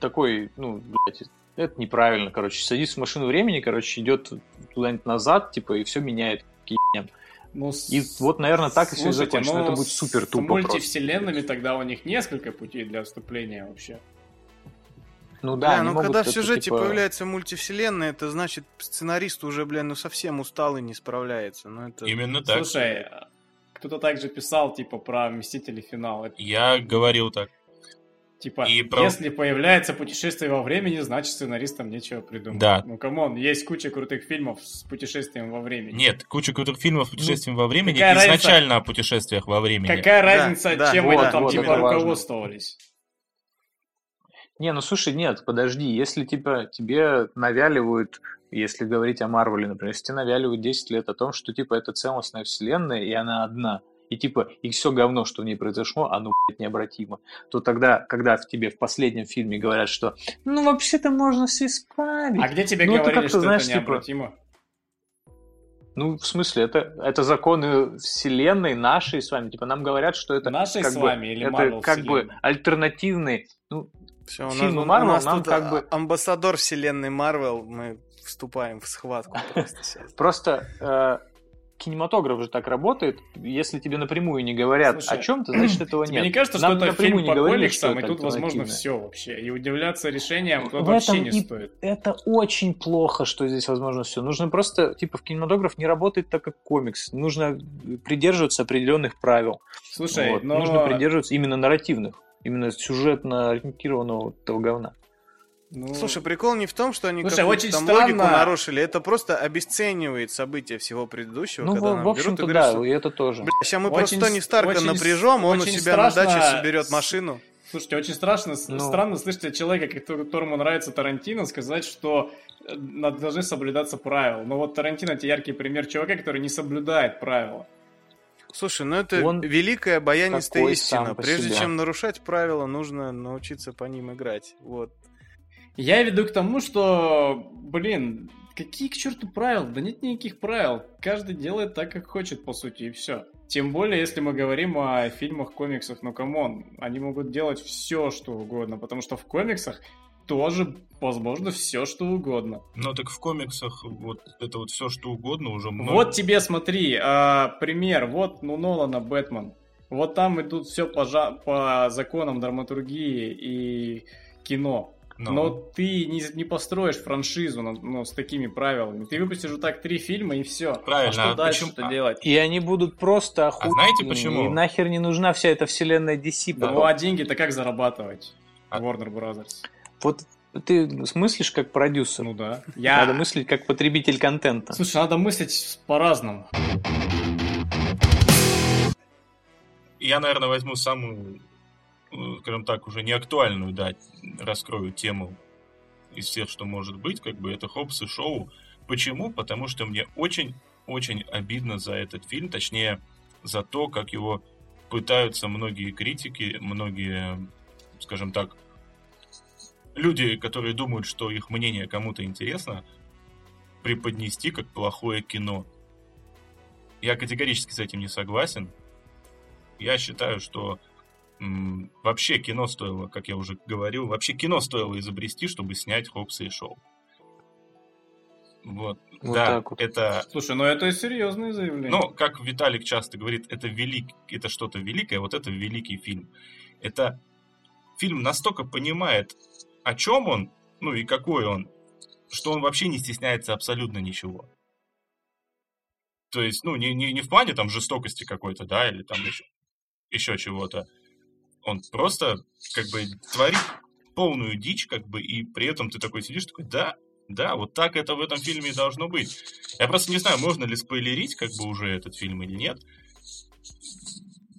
такой, ну, блядь, это неправильно, короче, садится в машину времени, короче, идет куда-нибудь назад, типа, и все меняет к. Ну, с- И вот, наверное, так и всё и слушайте, закончится. ну, Это будет супер тупо С просто. мультивселенными тогда у них несколько путей для отступления вообще. Ну да, Бля, ну когда в сюжете типа, появляется мультивселенная, это значит сценарист уже, бля, ну совсем устал и не справляется. Ну это... Именно так. Слушай, кто-то также писал, типа, про Мстители финал. Это, Я говорил так. Типа, И про- если появляется путешествие во времени, значит сценаристам нечего придумать. Да. Ну, come on, есть куча крутых фильмов с путешествием во времени. Нет, куча крутых фильмов с путешествием во времени какая разница? изначально о путешествиях во времени. Какая разница, да, чем вот, они там вот, типа важно. руководствовались? Не, ну слушай, нет, подожди, если типа тебе навяливают, если говорить о Марвеле, например, если тебе навяливают 10 лет о том, что типа это целостная вселенная, и она одна, и типа, и все говно, что в ней произошло, оно, блядь, необратимо, то тогда, когда в тебе в последнем фильме говорят, что ну вообще-то можно все исправить. А где тебе Ну, это говорили, как-то, что знаешь, это типа, необратимо? Ну, в смысле, это, это законы вселенной нашей с вами. Типа нам говорят, что это Нашей как с бы, вами или это Marvel как бы вселенной? альтернативный. Ну, Все, у нас, Фильмы у Marvel нас нам тут как а, бы- амбассадор вселенной Марвел, мы вступаем в схватку просто сейчас. Просто кинематограф же так работает. Если тебе напрямую не говорят Слушай, о чем-то, значит этого Тебе нет. не кажется, Нам что это напрямую фильм по комиксам, и тут возможно все вообще. И удивляться решениям тут вообще не и- стоит. Это очень плохо, что здесь возможно все. Нужно просто, типа, в кинематограф не работает так, как комикс. Нужно придерживаться определенных правил. Слушай, Вот. но... Нужно придерживаться именно нарративных, именно сюжетно ориентированного этого говна. Ну, Слушай, прикол не в том, что они Слушай, какую-то очень там странно- логику нарушили, это просто обесценивает события всего предыдущего, Ну, когда в, нам в берут и общем-то, говорят, да, что, и это тоже. «Бля, сейчас мы Очень просто Тони с- Старка очень напряжем, он у себя на страшно даче соберет машину. Слушайте, очень страшно, Ну. странно слышать от человека, котор- которому нравится Тарантино, сказать, что э, над- должны соблюдаться правила. Но вот Тарантино это яркий пример человека, который не соблюдает правила. Слушай, ну это Он великая баянистая истина. Прежде себе. чем нарушать правила, нужно научиться по ним играть. Вот. Я веду к тому, что, блин, какие к черту правила? Да нет никаких правил. Каждый делает так, как хочет, по сути, и все. Тем более, если мы говорим о фильмах, комиксах, ну come on, они могут делать все, что угодно, потому что в комиксах тоже возможно все, что угодно. Ну так в комиксах вот это вот все что угодно уже много. Вот тебе, смотри, а, пример. Вот, ну, Нолана Бэтмен. Вот там идут все по, жа- по законам драматургии и кино. Ну, Но ты не, не построишь франшизу ну, ну, с такими правилами. Ты выпустишь вот так три фильма и все. Правильно, А что а дальше-то почему- а- делать? И они будут просто охуенными. знаете почему? И нахер не нужна вся эта вселенная DC. Да, ну а деньги-то как зарабатывать? А- Warner Brothers. Вот ты мыслишь как продюсер. Ну да. Я... Надо мыслить как потребитель контента. Слушай, надо мыслить по-разному. Я, наверное, возьму самую, скажем так, уже не актуальную, да, раскрою тему из всех, что может быть, как бы это Хопс и Шоу. Почему? Потому что мне очень-очень обидно за этот фильм, точнее, за то, как его пытаются многие критики, многие, скажем так, люди, которые думают, что их мнение кому-то интересно, преподнести как плохое кино. Я категорически с этим не согласен. Я считаю, что вообще кино стоило, как я уже говорил, вообще кино стоило изобрести, чтобы снять Хопса и Шоу. Вот. Вот да, так вот. это Слушай, ну это серьезное заявление. ну, как Виталик часто говорит, это велик, это что-то великое, вот это великий фильм. Это фильм настолько понимает, о чем он, ну и какой он, что он вообще не стесняется абсолютно ничего. То есть, ну, не, не, не в плане там жестокости какой-то, да, или там еще, еще чего-то. Он просто, как бы, творит полную дичь, как бы, и при этом ты такой сидишь, такой, да, да, вот так это в этом фильме и должно быть. Я просто не знаю, можно ли спойлерить, как бы, уже этот фильм или нет.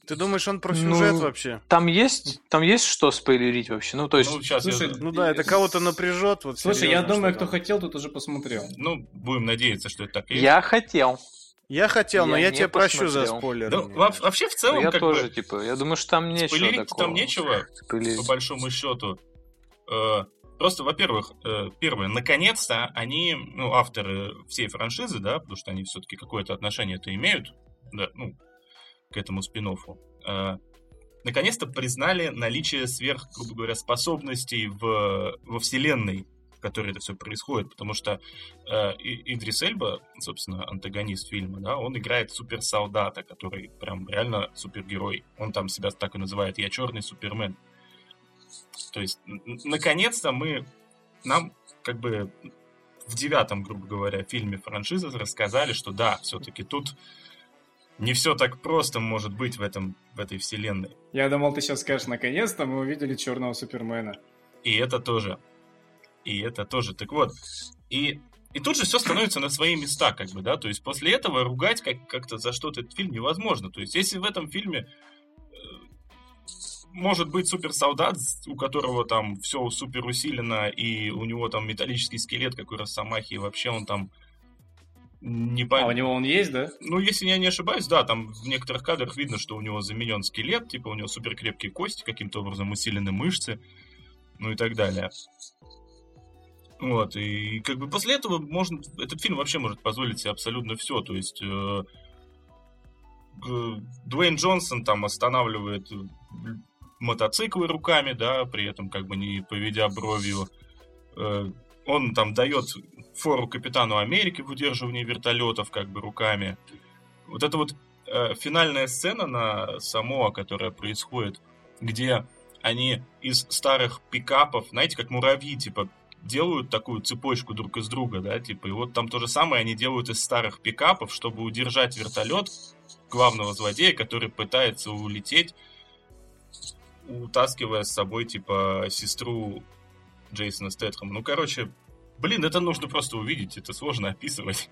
Ты думаешь, он про Ну, сюжет вообще? Там есть, там есть что спойлерить вообще? Ну, то есть, ну, сейчас слушай, я... Ну да, это кого-то напряжет. Вот Слушай, я думаю, кто там. хотел, тот уже посмотрел. Ну, будем надеяться, что это так и есть. я хотел. Я хотел, но Я я не тебе прощу за посмотрел. спойлеры. Ну, во- вообще, в целом, я как тоже, бы, типа, я думаю, что там нечего спойлерить такого. там нечего, Спойлерить. по большому счету. Э, Просто, во-первых, э, первое, наконец-то они, ну, авторы всей франшизы, да, потому что они все-таки какое-то отношение-то имеют, да, ну, к этому спин наконец-то признали наличие сверх, грубо говоря, способностей в, во вселенной, в которой это все происходит, потому что э, Идрис Эльба, собственно, антагонист фильма, да, он играет суперсолдата, который прям реально супергерой. Он там себя так и называет «Я черный супермен». То есть, наконец-то мы, нам как бы в девятом, грубо говоря, фильме франшизы рассказали, что да, все-таки тут не все так просто может быть в, этом, в этой вселенной. Я думал, ты сейчас скажешь, наконец-то мы увидели черного Супермена. И это тоже. И это тоже. Так вот, и, и тут же все становится на свои места, как бы, да, то есть после этого ругать как- как-то за что-то этот фильм невозможно. То есть если в этом фильме э, может быть суперсолдат, у которого там все супер усилено, и у него там металлический скелет, как у Росомахи, и вообще он там не А у него он есть, да? Ну, если я не ошибаюсь, да, там в некоторых кадрах видно, что у него заменен скелет, типа у него супер крепкие кости, каким-то образом усилены мышцы, ну и так далее. Вот, и как бы после этого можно, этот фильм вообще может позволить себе абсолютно все, то есть э, э, Дуэйн Джонсон там останавливает мотоциклы руками, да, при этом как бы не поведя бровью, э, он там дает фору капитану Америки в удерживании вертолетов как бы руками. Вот это вот э, финальная сцена на Самоа, которая происходит, где они из старых пикапов, знаете, как муравьи, типа, делают такую цепочку друг из друга, да, типа, и вот там то же самое они делают из старых пикапов, чтобы удержать вертолет главного злодея, который пытается улететь, утаскивая с собой, типа, сестру Джейсона Стэтхэма. Ну, короче, блин, это нужно просто увидеть, это сложно описывать.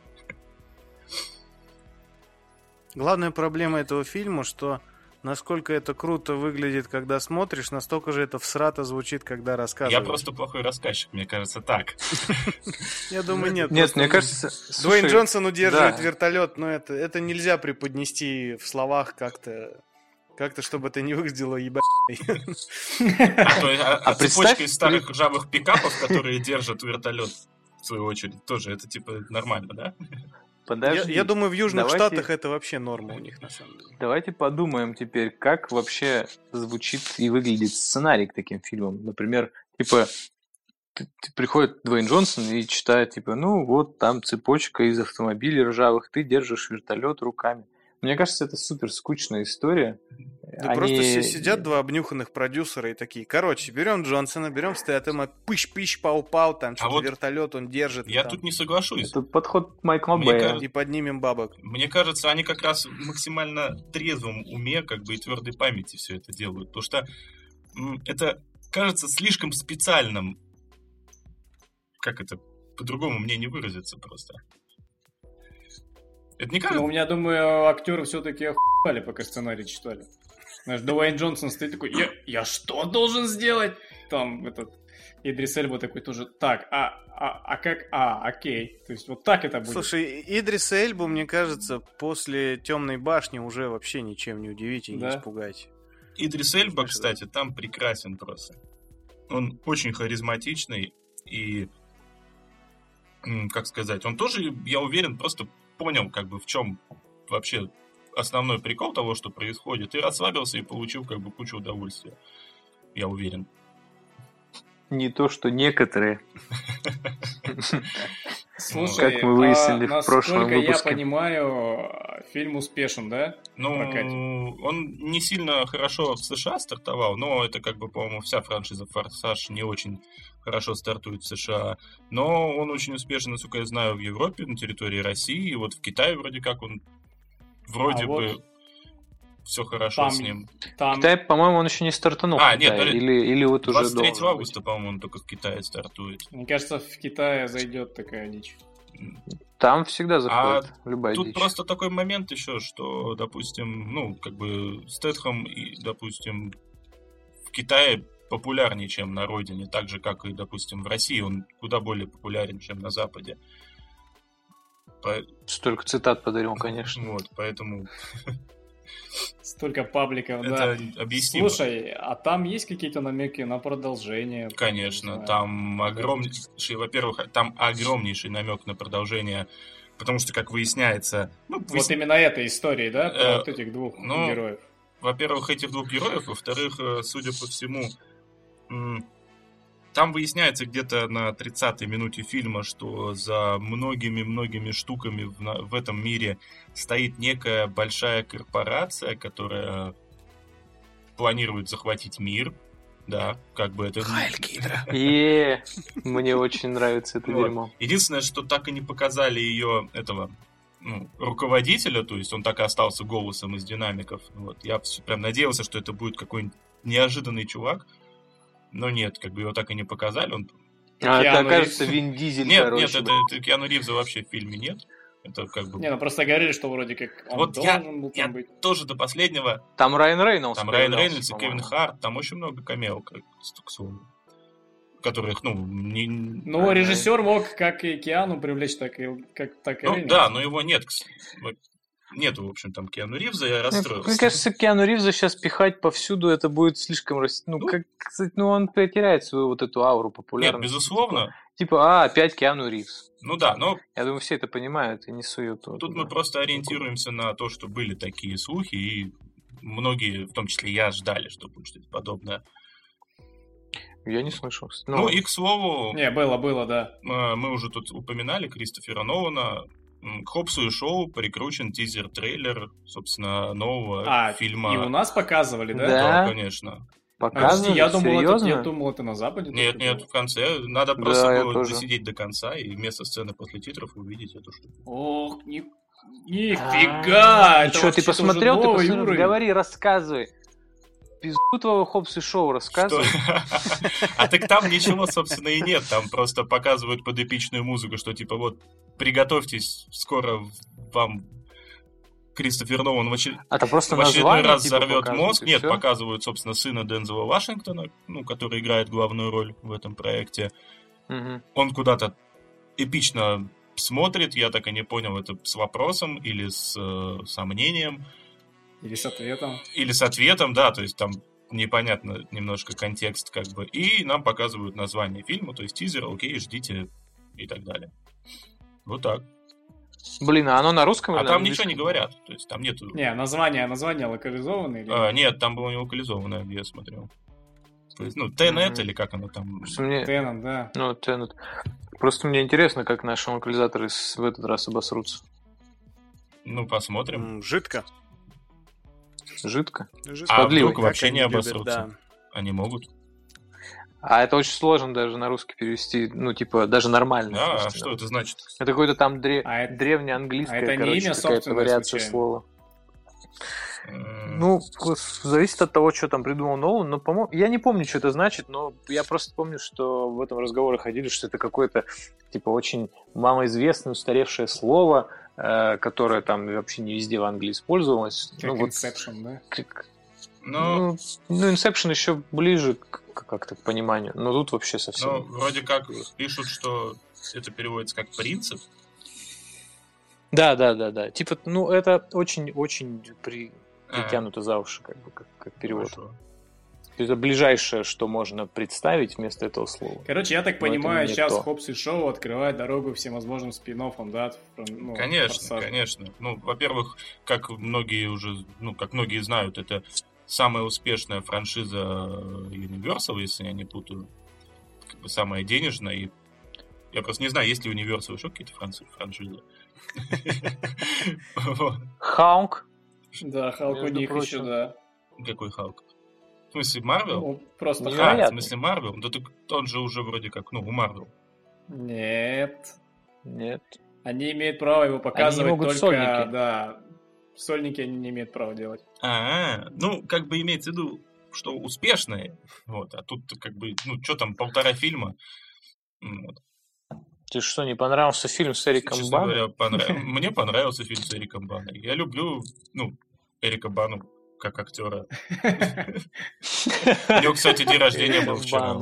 Главная проблема этого фильма, что насколько это круто выглядит, когда смотришь, настолько же это всрато звучит, когда рассказываешь. Я просто плохой рассказчик, мне кажется, так. Я думаю, нет. Нет, мне кажется... Дуэйн Джонсон удерживает вертолет, но это, это нельзя преподнести в словах как-то, как-то, чтобы это не выглядело ебать. А, то а- а А цепочка из старых ржавых пикапов, которые держат вертолет, в свою очередь, тоже это типа нормально, да? Я, Подожди. я думаю, в Южных давайте- Штатах это вообще норма у них, на самом деле. Давайте подумаем теперь, как вообще звучит и выглядит сценарий к таким фильмам. Например, типа, приходит Дуэйн Джонсон и читает, типа, ну вот там цепочка из автомобилей ржавых, ты держишь вертолет руками. Мне кажется, это супер скучная история. Да просто си- сидят два обнюханных продюсера и такие, короче, берем Джонсона, берем Стэтэма, пыщ-пыщ, пау-пау, там что-то А вот вертолет он держит. Я там, тут не соглашусь. Это подход Майкла Бэя. кажется- И поднимем бабок. Мне кажется, они как раз в максимально трезвом уме, как бы и твердой памяти все это делают. Потому что это кажется слишком специальным. Как это? По-другому мне не выразиться просто. Это не Ну, кажется... у меня, думаю, актеры все-таки охуели, пока сценарий читали. Знаешь, Дуэйн Джонсон стоит такой, я, я что должен сделать? Там этот Идрис Эльба такой тоже, так, а, а, а как, а, окей. То есть вот так это будет. Слушай, Идриса Эльбу, мне кажется, после Темной башни уже вообще ничем не удивите и не Да. испугайте. Идрис Эльба, кстати, там прекрасен просто. Он очень харизматичный и, как сказать, он тоже, я уверен, просто понял, как бы в чем вообще основной прикол того, что происходит, и расслабился и получил как бы кучу удовольствия. Я уверен. Не то, что некоторые. Слушай, Как мы выяснили а в прошлом насколько я выпуске. понимаю, фильм успешен, да? Ну, он не сильно хорошо в США стартовал, но это как бы, по-моему, вся франшиза Форсаж не очень хорошо стартует в США. Но он очень успешен, насколько я знаю, в Европе, на территории России. И вот в Китае вроде как он вроде А бы вот все хорошо там с ним. Там, Китай, по-моему, он еще не стартанул. А, в нет, или, или вот уже 23 должен быть. августа, по-моему, он только в Китае стартует. мне кажется, в Китае зайдет такая дичь. Там всегда заходит любая А Тут дичь. просто такой момент еще, что, допустим, ну, как бы Стэтхэм и, допустим, в Китае популярнее, чем на родине, так же, как и, допустим, в России он куда более популярен, чем на Западе. По- Столько цитат подарил, конечно. Вот, поэтому Столько пабликов, да. это объяснимо. Слушай, а там есть какие-то намеки на продолжение? Конечно, там огромнейший, во-первых, там огромнейший намек на продолжение, потому что, как выясняется, ну, Вот именно этой истории, да? Про Э, вот этих двух ну, героев. во-первых, этих двух героев, во-вторых, э, судя по всему, там выясняется где-то на 30-й минуте фильма, что за многими-многими штуками в, на- в этом мире стоит некая большая корпорация, которая планирует захватить мир. Да, как бы это... Е, мне очень нравится это дерьмо. Единственное, что так и не показали ее этого ну, руководителя, то есть он так и остался голосом из динамиков. Вот. Я прям надеялся, что это будет какой-нибудь неожиданный чувак. Но нет, как бы его так и не показали. Он... А, это Киану окажется Ривз. Вин Дизель, Нет, короче. нет, это, это Киану Ривза вообще в фильме нет. Это как бы... Не, ну просто говорили, что вроде как он Вот я- должен был я там быть. Тоже до последнего. Там Райан Рейнольдс. Там Райан Рейнольдс и. Кевин Харт. Там очень много камео, как, к слову. Которых, ну, не... Ну, режиссер мог как и Киану привлечь, так и, как, так и Ну, да, но его нет. Нету, в общем, там Киану Ривза, я расстроился. мне кажется, Киану Ривза сейчас пихать повсюду, это будет слишком... Ну, Ну. как, кстати, ну, он потеряет свою вот эту ауру Нет, популярности. безусловно. Типа, а, опять Киану Ривз. Ну да, но Я думаю, все это понимают и не суют. тут туда. мы просто ориентируемся на то, что были такие слухи, и многие, в том числе я, ждали, что будет что-то подобное. Я не слышал. кстати. Ну, и, к слову, Не, было, было, да. э, мы уже тут упоминали Кристофера Нолана. К Хопсу и Шоу прикручен тизер-трейлер, собственно, нового А, фильма. и у нас показывали, да? Да. Да, конечно. Показывали? Я думал, это, Серьезно? я думал, это на Западе. Нет, нет, было. в конце. Надо Да, просто было тоже. досидеть до конца и вместо сцены после титров увидеть эту штуку. Ох, ни... нифига! Это что, ты вообще-то посмотрел, ты посмотрел, говори, рассказывай. Пизду твоего Хопс и Шоу рассказывай. А так там ничего, собственно, и нет. Там просто показывают под эпичную музыку, что типа вот приготовьтесь, скоро вам Кристофер Нолан в, очер- А просто в очередной раз типа, взорвет мозг. Нет, всё? показывают, собственно, сына Дензела Вашингтона, ну, который играет главную роль в этом проекте. Мгм. Он куда-то эпично смотрит, я так и не понял, это с вопросом или с э, сомнением. Или с ответом. Или с ответом, да, то есть там непонятно немножко контекст как бы. И нам показывают название фильма, то есть тизер, окей, ждите и так далее. Вот так. Блин, а оно на русском А там ничего не говорят, то есть там нету... Не, название, название локализованное или... А, нет, там было не локализованное, где я смотрел. То есть, ну, Тенет Мгм. или как оно там... Мне, Теннон, да. ну, Теннет. Просто мне интересно, как наши локализаторы в этот раз обосрутся. Ну, посмотрим. Жидко. Жидко. Жидко. А Подливок, вдруг вообще не любят, обосрутся? да. Они могут. А это очень сложно даже на русский перевести, ну, типа, даже нормально. Да, а что это значит? Это какое-то там дре... А это- древнеанглийское, а это не короче, имя какая-то вариация случайно? слова. Ну, зависит от того, что там придумал Нолан, но, по-моему, я не помню, что это значит, но я просто помню, что в этом разговоре ходили, что это какое-то, типа, очень малоизвестное, устаревшее слово, э, которое там вообще не везде в Англии использовалось. Как ну, вот, Inception, да? Но, как- ну, ну, Inception еще ближе к, как-то к пониманию, но тут вообще совсем... но вроде как пишут, что это переводится как принцип. Да, да, да, да. Типа, ну, это очень-очень при... А, притянуто за уши, как бы, как, как перевод. хорошо. Это ближайшее, что можно представить вместо этого слова. Короче, я так Но понимаю, сейчас то. Хопс и Шоу открывает дорогу всевозможным спин да? Ну, Конечно, «Форсаж». конечно. Ну, во-первых, как многие уже, ну, как многие знают, это самая успешная франшиза Universal, если я не путаю. Как бы самая денежная. И я просто не знаю, есть ли у Universal еще какие-то франши- франшизы. Хаунг. Да, Халк у них еще, да. Какой Халк? В смысле, Марвел? Ну, просто. А, в смысле Марвел? Да так он же уже вроде как, ну, у Марвел. Нет. Нет. Они имеют право его показывать могут только, сольники. да. Сольники они не имеют права делать. А, ну, как бы имеется в виду, что успешные, вот, а тут как бы, ну, что там, полтора фильма, вот. Тебе что, не понравился фильм с Эриком Честно Баном? говоря, понрав- мне понравился фильм с Эриком Баной. Я люблю, ну, Эрика Бану как актера. У него, кстати, день рождения был вчера.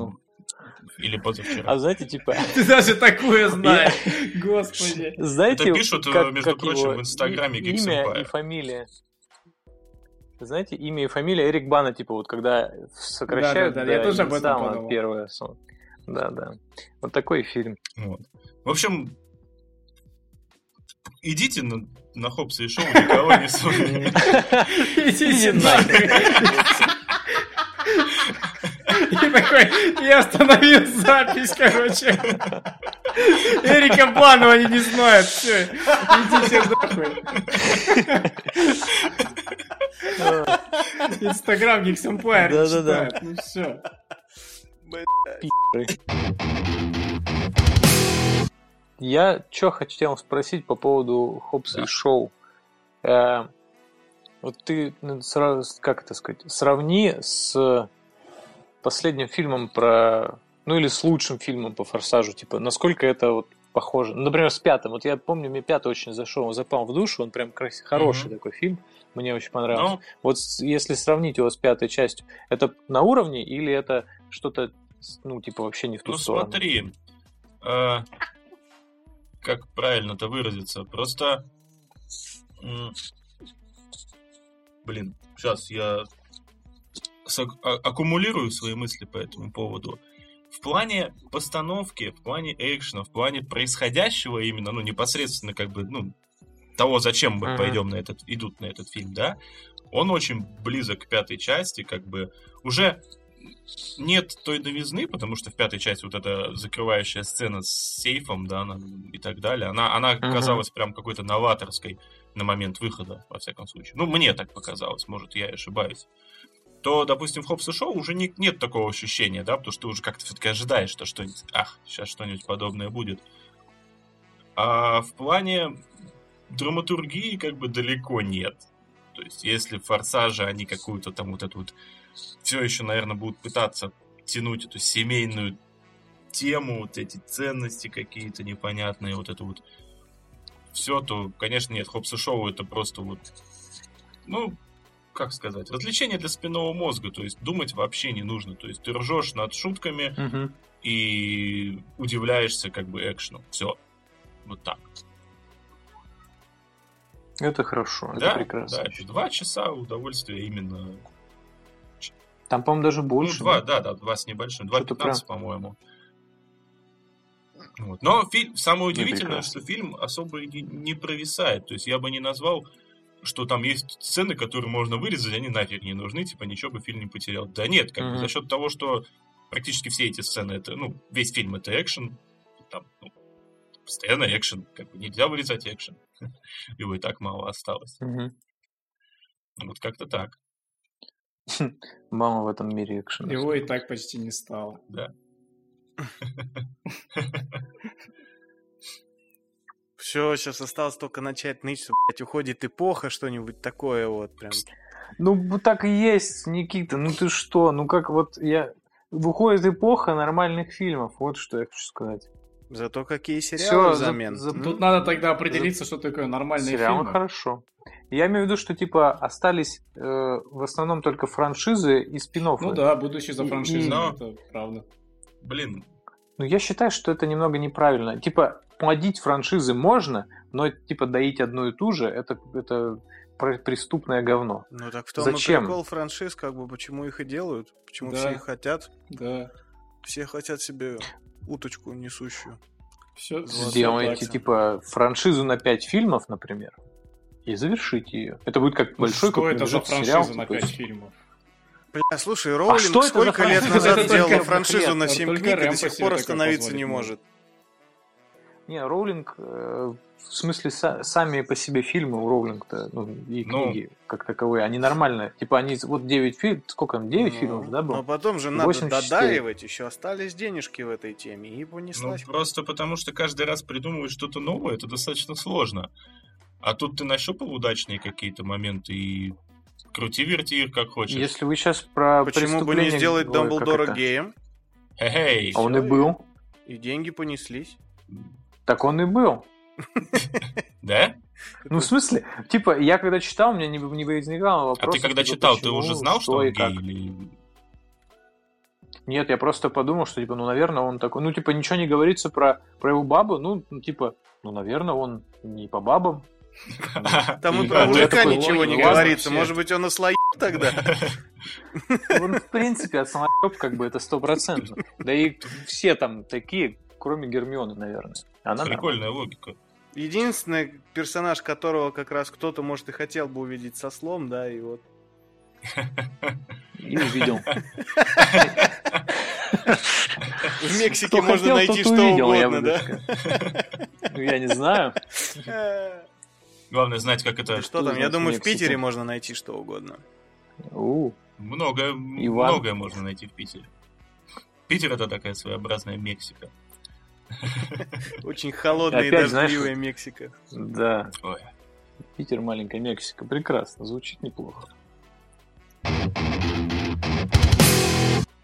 Или позавчера. А знаете, типа, Ты даже такое знаешь. Господи. знаете, Это пишут, между прочим, в Инстаграме Имя и фамилия. Знаете, имя и фамилия Эрик Бана, типа, вот когда сокращают Да-да-да, я до тоже об этом подумал. первое. Да, да. Вот такой фильм. Вот. В общем, идите на, на Хопса и Шоу, никого не судите. Идите Иди нахрен. И такой, я остановил запись, короче. Эрика Банова они не знают, все, идите нахуй. Инстаграм Geeks Empire не Да-да-да. читают, ну все. Я что хотел спросить по поводу Хопса Да. и Шоу. Э, вот ты, ну, сра- как это сказать, сравни с последним фильмом про... Ну или с лучшим фильмом по Форсажу. Типа, насколько это вот похоже. Ну, Например, с пятым. Вот я помню, мне пятый очень зашел, он запал в душу, он прям крас- хороший Мгм. такой фильм. Мне очень понравился. Ну, Вот если сравнить его с пятой частью, это на уровне или это что-то, ну, типа, вообще не в ту ну сторону? смотри, э, как правильно-то выразиться, просто, блин, сейчас я а- аккумулирую свои мысли по этому поводу. В плане постановки, в плане экшена, в плане происходящего именно, ну, непосредственно, как бы, ну, того, зачем мы Мгм. пойдем на этот, идут на этот фильм, да, он очень близок к пятой части, как бы, уже нет той новизны, потому что в пятой части вот эта закрывающая сцена с сейфом, да, она- и так далее, она, она Мгм. казалась прям какой-то новаторской на момент выхода, во всяком случае. Ну, мне так показалось, может, я ошибаюсь. То, допустим, в Хопс и Шоу уже не- нет такого ощущения, да, потому что ты уже как-то все-таки ожидаешь, что что-нибудь, ах, сейчас что-нибудь подобное будет. А в плане драматургии как бы далеко нет. То есть, если в Форсаже они какую-то там вот эту вот все еще, наверное, будут пытаться тянуть эту семейную тему, вот эти ценности какие-то непонятные, вот это вот все, то, конечно, нет, Хопс и Шоу это просто вот, ну, как сказать, развлечение для спинного мозга, то есть думать вообще не нужно, то есть ты ржешь над шутками Мгм. и удивляешься как бы экшену, все, вот так. Это хорошо, да, это прекрасно. да, это два часа удовольствия именно Там, по-моему, даже больше. ну, два, да? да, два с небольшим, два Что-то пятнадцать, по-моему. Вот. Но фильм, самое удивительное, что фильм особо не, не провисает. То есть я бы не назвал, что там есть сцены, которые можно вырезать, они нафиг не нужны, типа ничего бы фильм не потерял. Да нет, как бы Мгм. за счет того, что практически все эти сцены, это, ну, весь фильм это экшен, там, ну, постоянно экшен, как бы нельзя вырезать экшен. Его и так мало осталось. Мгм. Вот как-то так, Мама в этом мире экшена. Его и так почти не стало. да. Все, сейчас осталось только начать ныть, что, блядь, уходит эпоха, что-нибудь такое вот прям. Ну, вот так и есть, Никита. Ну ты что? Ну как вот я... Выходит эпоха нормальных фильмов. Вот что я хочу сказать. Зато какие Всё, сериалы за- взамен. за- М? Тут надо тогда определиться, что такое нормальные Сериалы фильмы. хорошо. Я имею в виду, что типа остались э, в основном только франшизы и спин Ну да, будущий за франшизой, но- это правда. Блин, Ну, я считаю, что это немного неправильно. Типа, плодить франшизы можно, но, типа, доить одну и ту же, это, это пр- преступное говно. Ну так в том Зачем? и прикол франшиз, как бы почему их и делают, почему Да. все их хотят. Да. Все хотят себе уточку несущую. Все. Сделайте, типа, франшизу на 5 фильмов, например, и завершите ее. Это будет как большой Что это за круглометражный сериал, франшиза на типа, 5 фильмов? Бля, слушай, Роулинг что это за сколько лет франшиза? назад только франшизу на это 7 только книг и до сих пор остановиться не может. может. Не, Роулинг, э, в смысле, са- сами по себе фильмы у Роулинг-то, ну, и Ну. книги как таковые, они нормальные. Типа, они, вот 9 фильмов, сколько там, 9 Ну, фильмов, да, было? Но потом же надо 8 частей. додаривать, еще остались денежки в этой теме, и Ну, понеслась. просто потому что каждый раз придумывать что-то новое, это достаточно сложно. А тут ты нащупал удачные какие-то моменты и крути-верти их как хочешь. Если вы сейчас про Почему бы не сделать Дамблдора геем? Эй, А он и был. И деньги понеслись. Так он и был. да? Ну, в смысле, типа, я когда читал, у меня не, не возникало А вопроса. ты когда типа, читал, ты уже знал, что он и как. гей? Или... Нет, я просто подумал, что, типа, ну, наверное, он такой... Ну, типа, ничего не говорится про, про его бабу, ну, ну, типа, ну, наверное, он не по бабам. Там и про мужика ничего не говорится. Может быть, он ослоеб тогда? Он, в принципе, от самолёб, как бы, это стопроцентно. Да и все там такие, кроме Гермионы, наверное. Прикольная логика. Единственный персонаж, которого как раз кто-то, может, и хотел бы увидеть со слом, да, и вот. И увидел. В Мексике Кто можно хотел, найти что увидел, угодно, да? Ну, я не знаю. Главное знать, как это... Что там? Я думаю, в? Питере можно найти что угодно. У, Многое, многое можно найти в Питере. Питер это такая своеобразная Мексика. Очень холодная и дождливая Мексика. Да. Питер, маленькая Мексика. Прекрасно, звучит неплохо.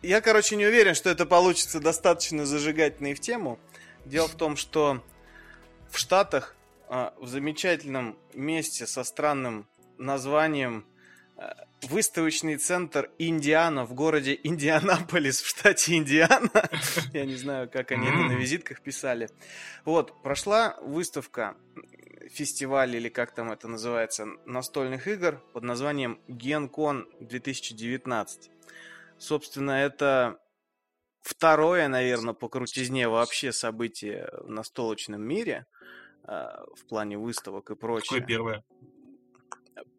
Я, короче, не уверен, что это получится достаточно зажигательно и в тему. Дело в том, что в Штатах, а, в замечательном месте со странным названием а, выставочный центр Индиана в городе Индианаполис в штате Индиана. Я не знаю, как они это на визитках писали. Вот, прошла выставка, фестиваль или как там это называется, настольных игр под названием GenCon 2019. Собственно, это второе, наверное, по крутизне вообще событие в настолочном мире а, в плане выставок и прочее. Какое первое?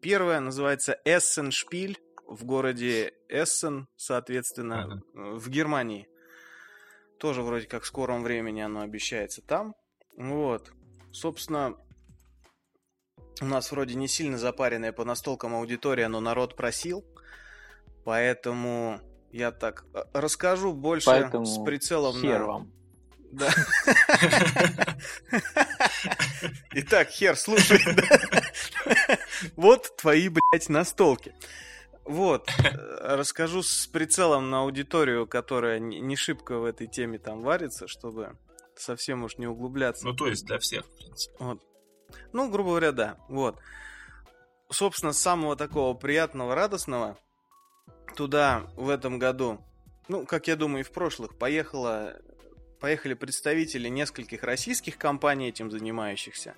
Первое называется Spiel в городе Эссен, соответственно, Ага. в Германии. Тоже вроде как в скором времени оно обещается там. Вот. Собственно, у нас вроде не сильно запаренная по настолкам аудитория, но народ просил. Поэтому я так э, расскажу больше Поэтому с прицелом хер на... вам. Да. Итак, хер, слушай. Вот твои, блядь, настолки. Вот, э, расскажу с прицелом на аудиторию, которая не шибко в этой теме там варится, чтобы совсем уж не углубляться. Ну, то есть для всех, в принципе. Вот. Ну, грубо говоря, да. Вот. Собственно, самого такого приятного, радостного туда в этом году, ну, как я думаю, и в прошлых, поехало, поехали представители нескольких российских компаний, этим занимающихся,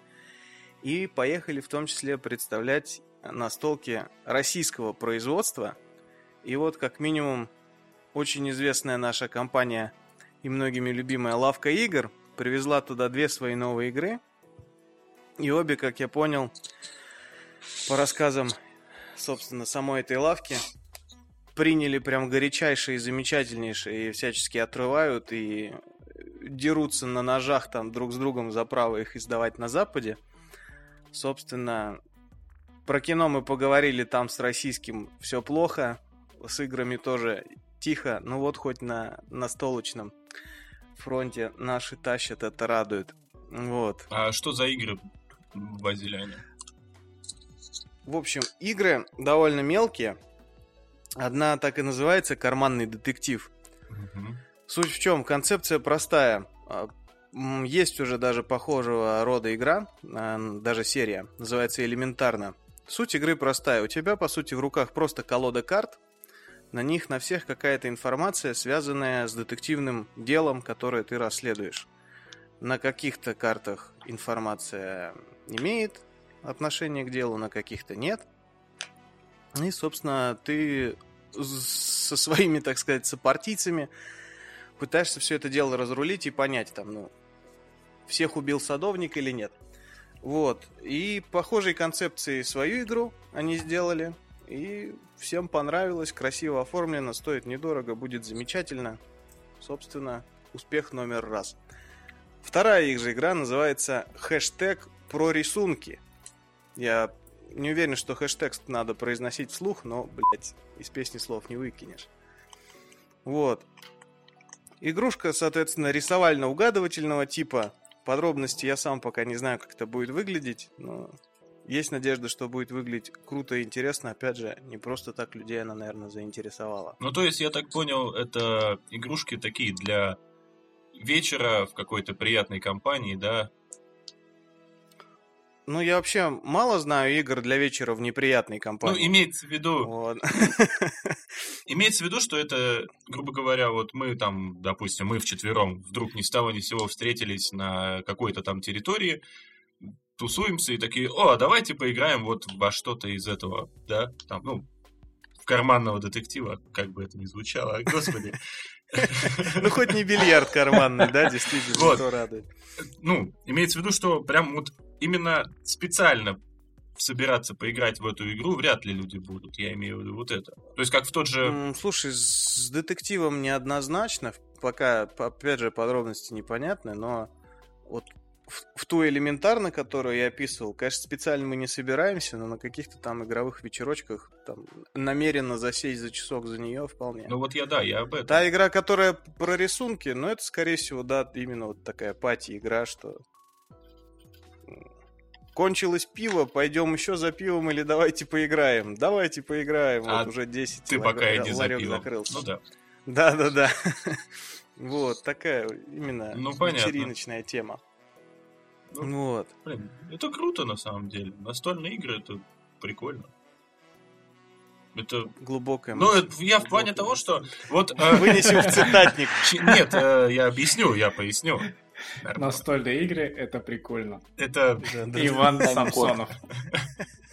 и поехали в том числе представлять настолки российского производства. И вот, как минимум, очень известная наша компания и многими любимая Лавка Игр привезла туда две свои новые игры. И обе, как я понял, по рассказам, собственно, самой этой лавки, приняли прям горячайшие, замечательнейшие, и всячески отрывают и дерутся на ножах там друг с другом за право их издавать на Западе. Собственно, про кино мы поговорили там с российским все плохо, с играми тоже тихо, ну вот хоть на, на столочном фронте наши тащат, это радует. Вот. А что за игры возили они? В общем, игры довольно мелкие. Одна так и называется «Карманный детектив». Мгм. Суть в чем? Концепция простая. Есть уже даже похожего рода игра, даже серия, называется «Элементарно». Суть игры простая. У тебя, по сути, в руках просто колода карт. На них на всех какая-то информация, связанная с детективным делом, которое ты расследуешь. На каких-то картах информация имеет отношение к делу, на каких-то нет. И, собственно, ты со своими, так сказать, сопартийцами пытаешься все это дело разрулить и понять, там, ну, всех убил садовник или нет. Вот. И похожей концепции свою игру они сделали. И всем понравилось, красиво оформлено, стоит недорого, будет замечательно. Собственно, успех номер раз. Вторая их же игра называется хэштег про рисунки. Я не уверен, что хэштег надо произносить вслух, но, блядь, из песни слов не выкинешь. Вот. Игрушка, соответственно, рисовально-угадывательного типа. Подробности я сам пока не знаю, как это будет выглядеть, но есть надежда, что будет выглядеть круто и интересно. Опять же, не просто так людей она, наверное, заинтересовала. Ну, то есть, я так понял, это игрушки такие для вечера в какой-то приятной компании, да? Ну, я вообще мало знаю игр для вечера в неприятной Ну, компании. имеется в виду, Вот. имеется в виду, что это, грубо говоря, вот мы там, допустим, мы вчетвером вдруг ни с того ни с сего встретились на какой-то там территории, тусуемся и такие, о, а давайте поиграем вот во что-то из этого, да, там, ну, в карманного детектива, как бы это ни звучало, господи. Ну, хоть не бильярд карманный, да, действительно, что радует. Ну, имеется в виду, что прям вот именно специально собираться поиграть в эту игру вряд ли люди будут. Я имею в виду вот это. То есть как в тот же... Слушай, с детективом неоднозначно. Пока, опять же, подробности непонятны, но вот в, в ту элементарно, которую я описывал, конечно, специально мы не собираемся, но на каких-то там игровых вечерочках там намеренно засесть за часок за нее вполне. Ну вот я, да, я об этом. Та игра, которая про рисунки, ну это, скорее всего, да, именно вот такая пати-игра, что кончилось пиво, пойдем еще за пивом или давайте поиграем. Давайте поиграем. А вот уже 10 Ты ларек, пока иди за пивом. закрылся. Ну да. Да, да, да. Вот, такая именно Ну, вечериночная тема. Ну, Вот. Блин, это круто на самом деле. Настольные игры это прикольно. Это. Глубокая Ну, это я в плане того, что вот. э, Вынесем в цитатник. Нет, э, я объясню, я поясню. Настольные игры — это прикольно. Это. Иван. Самсонов.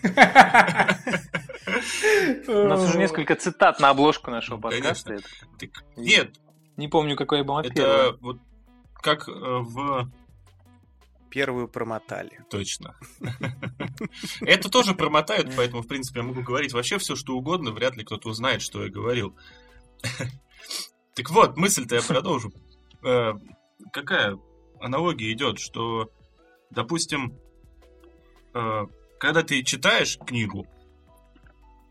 У нас уже несколько цитат на обложку нашего Ну, подкаста. Нет, Не помню, какая была первая. это вот как э, в Первую промотали. Точно. Это тоже промотают, поэтому, в принципе, я могу говорить вообще все, что угодно, вряд ли кто-то узнает, что я говорил. Так вот, мысль-то я продолжу. Э, Какая аналогия идет, что, допустим, э, когда ты читаешь книгу,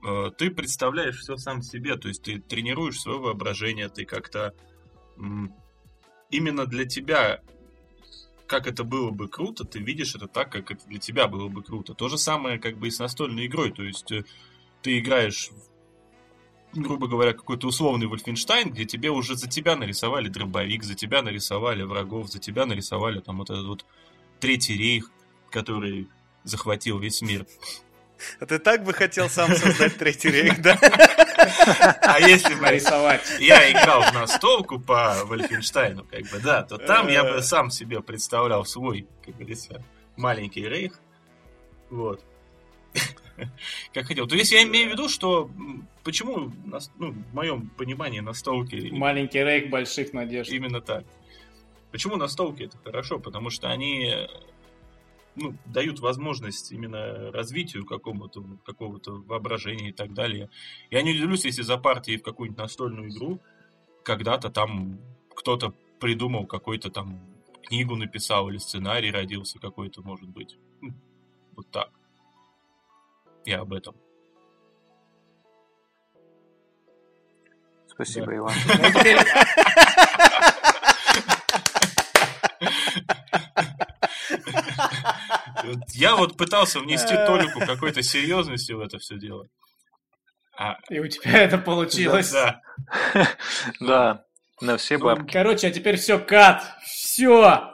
э, ты представляешь все сам себе, то есть ты тренируешь свое воображение, ты как-то именно для тебя как это было бы круто, ты видишь это так, как это для тебя было бы круто. То же самое как бы и с настольной игрой. То есть э, ты играешь, в, грубо говоря, какой-то условный Вольфенштайн, где тебе уже за тебя нарисовали дробовик, за тебя нарисовали врагов, за тебя нарисовали там вот этот вот Третий рейх, который захватил весь мир. А ты так бы хотел сам создать третий рейх, да? А если бы Нарисовать. я играл в настолку по Вольфенштайну, как бы, да, то там я бы сам себе представлял свой, как говорится, маленький рейх. Вот. Как хотел. То есть я имею в виду, что почему, ну, в моем понимании, настолки Маленький рейк больших надежд. именно так. Почему настолки это хорошо? Потому что они ну, дают возможность именно развитию какому-то, какого-то воображения и так далее. Я не удивлюсь, если за партией в какую-нибудь настольную игру когда-то там кто-то придумал какой-то там книгу написал или сценарий родился какой-то, может быть. Вот так. Я об этом. Спасибо, Да. Иван. Я вот пытался внести толику какой-то серьезности в это все дело. А, И у тебя это получилось. да. Да, на все бабки. Короче, а теперь все, кат. Все.